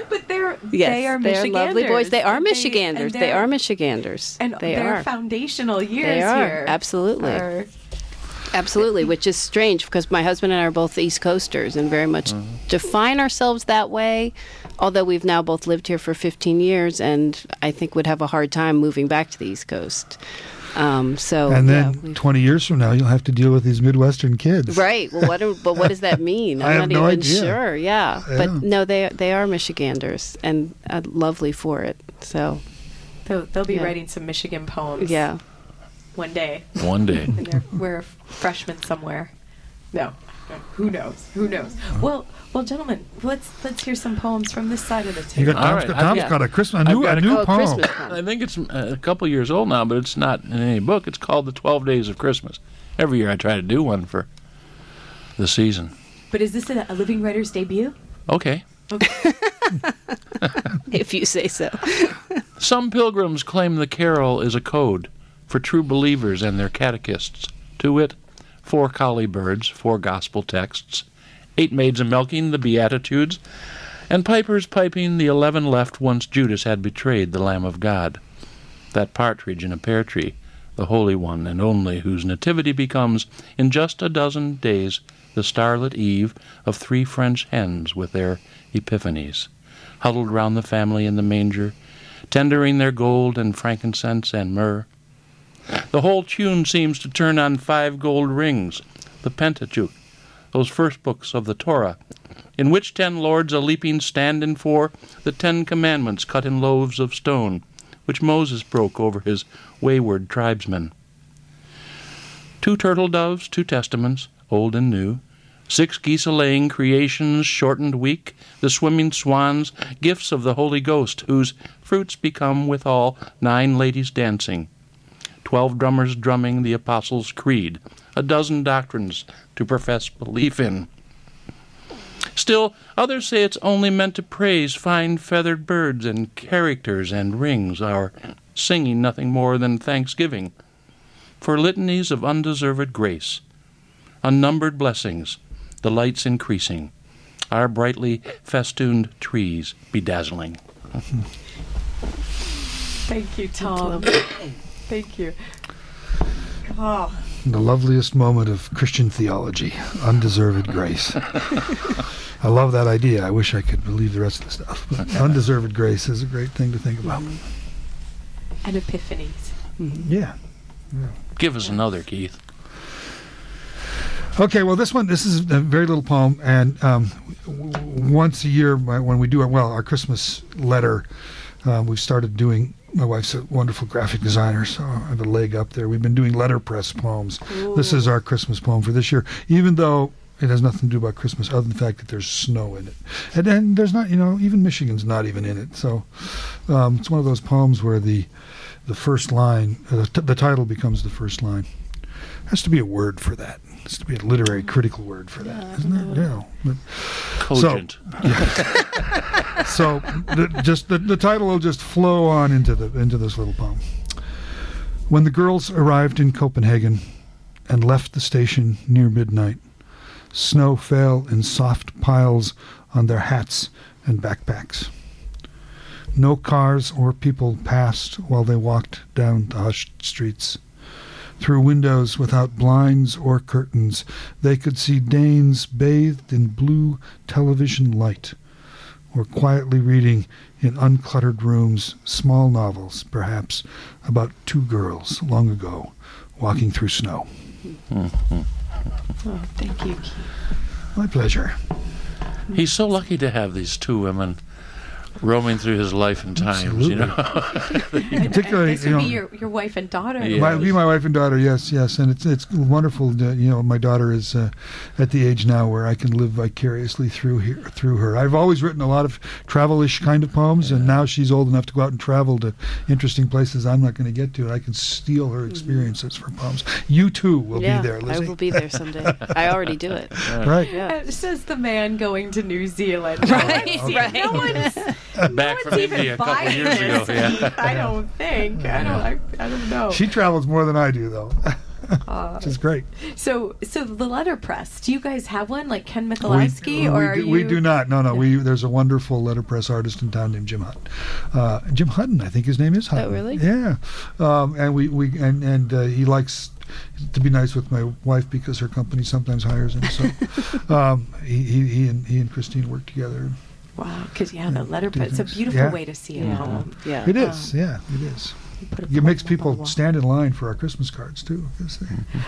but they're yes, they are they're lovely boys. They are Michiganders. They they're- Michiganders. and they their are. foundational years They are here. absolutely. are- Absolutely, which is strange because my husband and I are both East Coasters and very much mm-hmm. define ourselves that way. Although we've now both lived here for 15 years, and I think would have a hard time moving back to the East Coast. Um, so And then we've- 20 years from now, you'll have to deal with these Midwestern kids. right. Well, what? do- but what does that mean? I I'm have not no even idea. sure. Yeah. Yeah. but no, they they are Michiganders and uh, lovely for it. So they'll, they'll be Yeah. writing some Michigan poems. yeah, one day. One day. and they're we're freshmen somewhere. No, who knows? Who knows? Well, well, gentlemen, let's let's hear some poems from this side of the You table. got Tom's, right, got, I've Tom's got- got a Christmas, a I've new, a a- new poem. Christmas I think it's uh, a couple years old now, but it's not in any book. It's called The 12 Days of Christmas. Every year I try to do one for the season. But is this a, a living writer's debut? Okay. if you say so. Some pilgrims claim the carol is a code for true believers and their catechists. To wit, four collie birds, four gospel texts, eight maids a milking the Beatitudes, and pipers piping the eleven left once Judas had betrayed the Lamb of God. That partridge in a pear tree, the Holy One and only, whose nativity becomes, in just a dozen days, the starlit eve of three French hens with their epiphanies, huddled round the family in the manger, tendering their gold and frankincense and myrrh. The whole tune seems to turn on five gold rings, the Pentateuch, those first books of the Torah, in which ten lords a leaping stand in for the Ten Commandments cut in loaves of stone, which Moses broke over his wayward tribesmen. Two turtle doves, two testaments, old and new, six geese a laying, creation's shortened week, the swimming swans, gifts of the Holy Ghost, whose fruits become withal nine ladies dancing, twelve drummers drumming the Apostles' Creed, a dozen doctrines to profess belief in. Still, others say it's only meant to praise fine feathered birds and characters and rings, our singing nothing more than thanksgiving for litanies of undeserved grace, unnumbered blessings, the lights increasing, our brightly festooned trees bedazzling. Thank you, Tom. Thank you. Oh, The loveliest moment of Christian theology, undeserved grace. I love that idea. I wish I could believe the rest of the stuff. But undeserved grace is a great thing to think about. and epiphanies. Yeah. Give us another, Keith. Okay, well, this one, this is a very little poem, and um, w- w- once a year when we do it, well, our Christmas letter, um, we've started doing. My wife's a wonderful graphic designer, so I have a leg up there. We've been doing letterpress poems. This is our Christmas poem for this year, even though it has nothing to do about Christmas, other than the fact that there's snow in it, and then there's not, you know, even Michigan's not even in it. So um, it's one of those poems where the the first line, uh, the, t- the title becomes the first line. Has to be a word for that. Has to be a literary critical word for that, isn't it? Yeah. But- Cogent. so the, just the, the title will just flow on into the into this little poem. When the girls arrived in Copenhagen and left the station near midnight, snow fell in soft piles on their hats and backpacks. No cars or people passed while they walked down the hushed streets. Through windows without blinds or curtains, they could see Danes bathed in blue television light or quietly reading in uncluttered rooms small novels, perhaps, about two girls long ago walking through snow. Oh, thank you. Keith. My pleasure. He's so lucky to have these two women roaming through his life and times, you know. Particularly, This you know, be your, your wife and daughter. Yeah. My, be my wife and daughter, yes, yes, and it's it's wonderful. To, you know, my daughter is uh, at the age now where I can live vicariously through here, through her. I've always written a lot of travel-ish kind of poems, and now she's old enough to go out and travel to interesting places I'm not going to get to, and I can steal her experiences for poems. You too will yeah, be there, I will be there someday. I already do it. right. Yeah. Uh, says the man going to New Zealand. Right, No right. No one's, Back no from India a couple years ago. Yeah. I don't think. I don't. I, I don't know. She travels more than I do, though, Uh, which is great. so, so the letterpress. Do you guys have one, like Ken We, Michalowski, we or are do, you? we do not. No, no. We there's a wonderful letterpress artist in town named Jim Hutton. Uh, Jim Hutton, I think his name is Hutton. Oh, really? Yeah. Um, and we, we and and uh, he likes to be nice with my wife because her company sometimes hires him. So um, he, he he and he and Christine work together. Wow, because yeah, the letter letterpress. It's a beautiful Yeah. way to see a Yeah. poem. Yeah. It is. Um, yeah, it is. You put a It makes up on the people stand in line for our Christmas cards too. they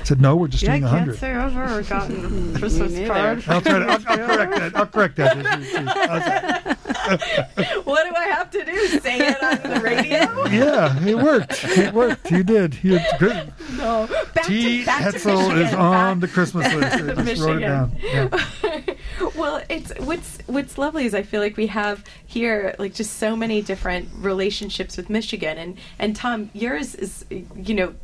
said no, we're just Yeah, I doing a can't hundred. say I've ever gotten a Christmas neither. card. I'll try to. I'll, I'll correct that. I'll correct that. How's that? what do I have to do? Say it on the radio? Yeah, it worked. It worked. You did. You good. No. Back T. to, back to is on Back- the Christmas list. I just wrote it down. Yeah. well, it's what's what's lovely is I feel like we have here like just so many different relationships with Michigan, and and Tom, yours is you know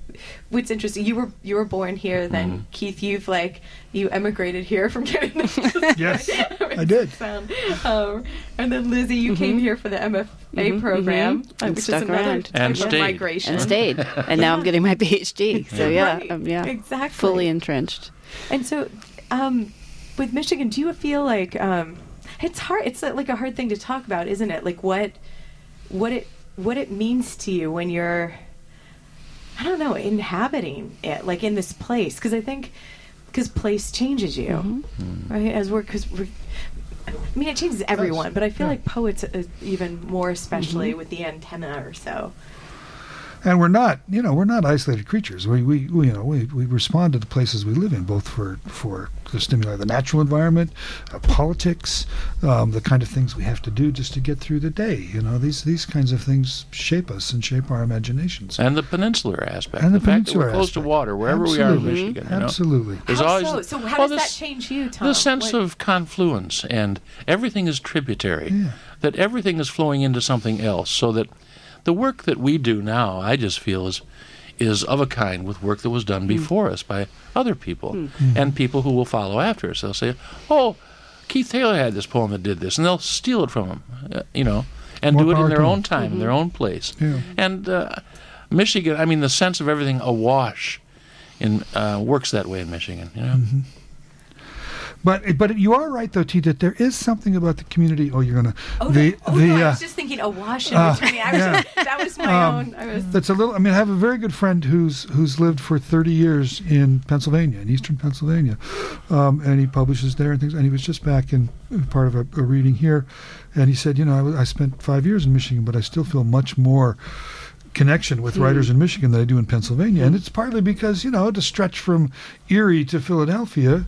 what's interesting. You were you were born here, then Keith, you've like you emigrated here from Canada. Yes, I did. Um, and then Lizzie, you came here for the MFA Mhm, program, mhm. uh, And which stuck is another around. type And of stayed. migration. and stayed. And now I'm getting my PhD. So yeah, Right, um, yeah, exactly. fully entrenched. And so, um, with Michigan, do you feel like um, it's hard? It's uh, like a hard thing to talk about, isn't it? Like what, what it, what it means to you when you're, I don't know, inhabiting it, like in this place. Because I think, because place changes you, Mm-hmm. right? As we're, because we're. I mean, it changes everyone, but I feel yeah. like poets, uh, even more especially with the antenna or so. And we're not, you know, we're not isolated creatures. We, we, we you know, we, we respond to the places we live in, both for for the stimuli of the natural environment, uh, politics, um, the kind of things we have to do just to get through the day. You know, these these kinds of things shape us and shape our imaginations. And the peninsular aspect. And the fact that peninsular we're close aspect. to water, wherever we are in Absolutely. Michigan. You know? Absolutely. There's How always so? the- So how well, does this- that change you, Tom? The sense What- of confluence and everything is tributary. Yeah. That everything is flowing into something else. So that the work that we do now, I just feel is is of a kind with work that was done before us by other people and people who will follow after us. They'll say, "Oh, Keith Taylor had this poem that did this," and they'll steal it from him, uh, you know, and More do it in their own time, in their own place. Yeah. And uh, Michigan, I mean, the sense of everything awash in uh, works that way in Michigan. You know. Mm-hmm. But but you are right though, T, that there is something about the community. Oh, you're gonna Oh, the no, oh, the. no, I uh, was just thinking a wash in uh, between. I was yeah. just, that was my Um, own. I was, That's a little. I mean, I have a very good friend who's who's lived for 30 years in Pennsylvania, in eastern Pennsylvania, um, and he publishes there and things. And he was just back in uh, part of a, a reading here, and he said, you know, I, I spent five years in Michigan, but I still feel much more connection with writers in Michigan than I do in Pennsylvania, and it's partly because you know to stretch from Erie to Philadelphia,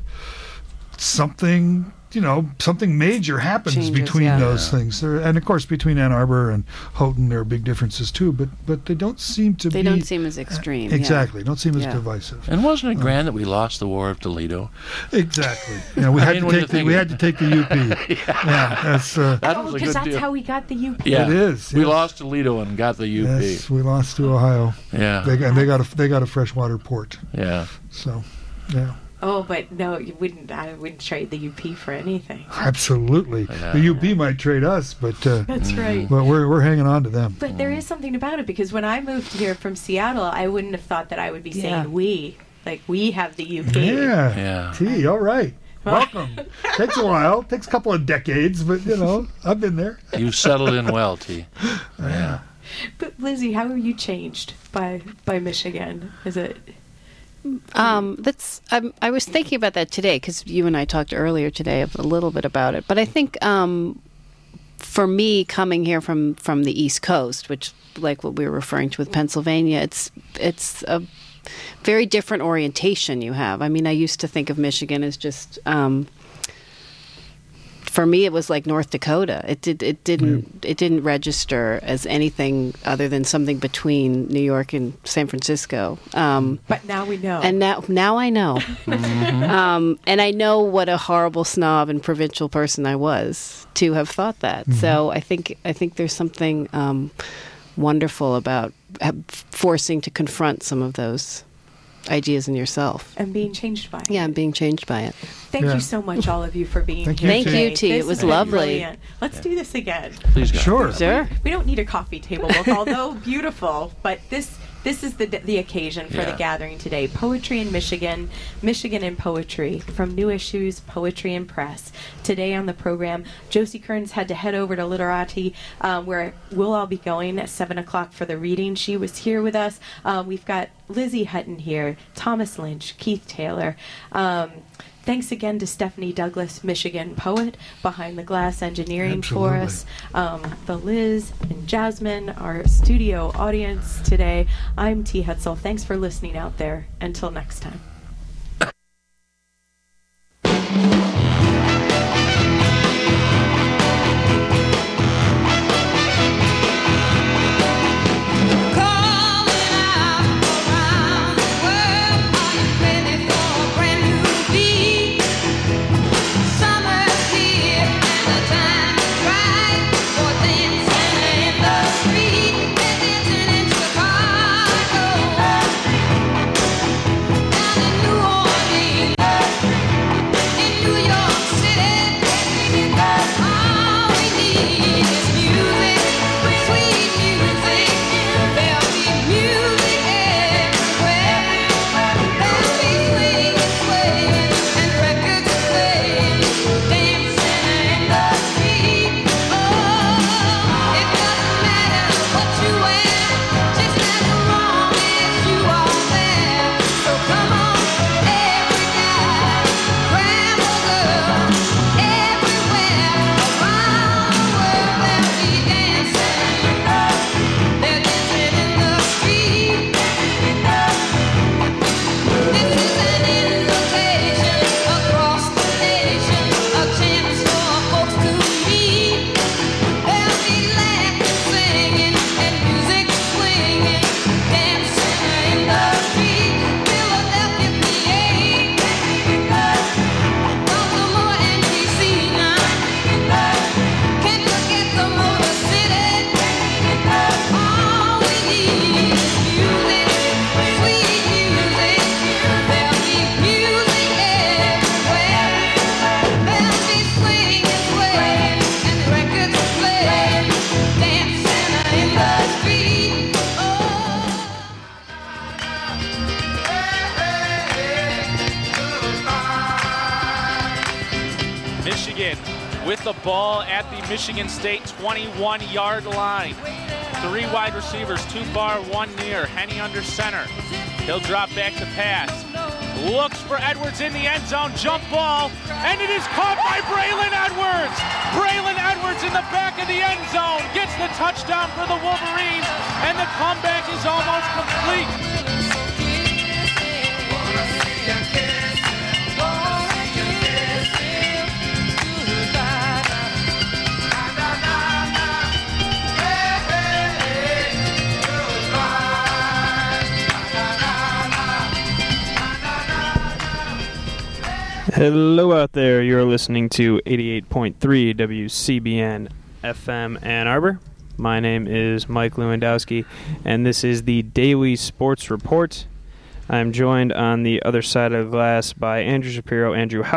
something. You know, something major happens Changes, between yeah. those things, there, and of course between Ann Arbor and Houghton, there are big differences too. But but they don't seem to be. They be don't seem as extreme. yeah. exactly. Don't seem as Yeah. divisive. And wasn't it grand that we lost the War of Toledo? Exactly. You know, we had mean, to take the, think we had to take the UP. yeah. that's uh, That oh, was a because good that's deal. how we got the UP. yeah, It is, We yes. lost Toledo and got the UP. yes. We lost to Ohio. Yeah, They and they got a they got a freshwater port. yeah. So, yeah, Oh, but no, you wouldn't. I wouldn't trade the UP for anything. absolutely. The UP might trade us, but uh, That's right. but we're we're hanging on to them. But there is something about it because when I moved here from Seattle, I wouldn't have thought that I would be saying we. Like we have the UP. Yeah. Yeah. T. All right. Welcome. Takes a while. Takes a couple of decades, but you know, I've been there. You settled in well, T. Yeah. But Lizzie, how are you changed by by Michigan? Is it? Um, that's. I was thinking about that today because you and I talked earlier today a little bit about it. But I think um, for me, coming here from from the East Coast, which like what we were referring to with Pennsylvania, it's it's a very different orientation you have. I mean, I used to think of Michigan as just. Um, for me, it was like North Dakota. It did. It didn't. It didn't register as anything other than something between New York and San Francisco. Um, But now we know. and now, now I know, um, and I know what a horrible snob and provincial person I was to have thought that. So I think I think there's something um, wonderful about forcing to confront some of those ideas in yourself. and being changed by. it. Yeah, and being changed by it. Thank Yeah. you so much, all of you, for being Thank here. you, Thank today. you, T. It was lovely. brilliant. Let's do this again. Please, God. Sure. Sure. We don't need a coffee table book, although beautiful. But this this is the the occasion for the gathering today. Poetry in Michigan, Michigan in poetry from New Issues Poetry and Press. Today on the program, Josie Kearns had to head over to Literati, um, where we'll all be going at seven o'clock for the reading. She was here with us. Um, we've got Lizzie Hutton here, Thomas Lynch, Keith Taylor. Um, Thanks again to Stephanie Douglas, Michigan poet, behind the glass engineering for us. Um, the Liz and Jasmine, our studio audience today. I'm T. Hetzel. Thanks for listening out there. Until next time. Two far, one near. Henne under center. He'll drop back to pass. Looks for Edwards in the end zone. Jump ball. And it is caught by Braylon Edwards. Braylon Edwards in the back of the end zone gets the touchdown for the Wolverines. And the comeback is almost complete. Hello out there. You're listening to 88.3 WCBN FM Ann Arbor. My name is Mike Lewandowski, and this is the Daily Sports Report. I'm joined on the other side of the glass by Andrew Shapiro, Andrew House.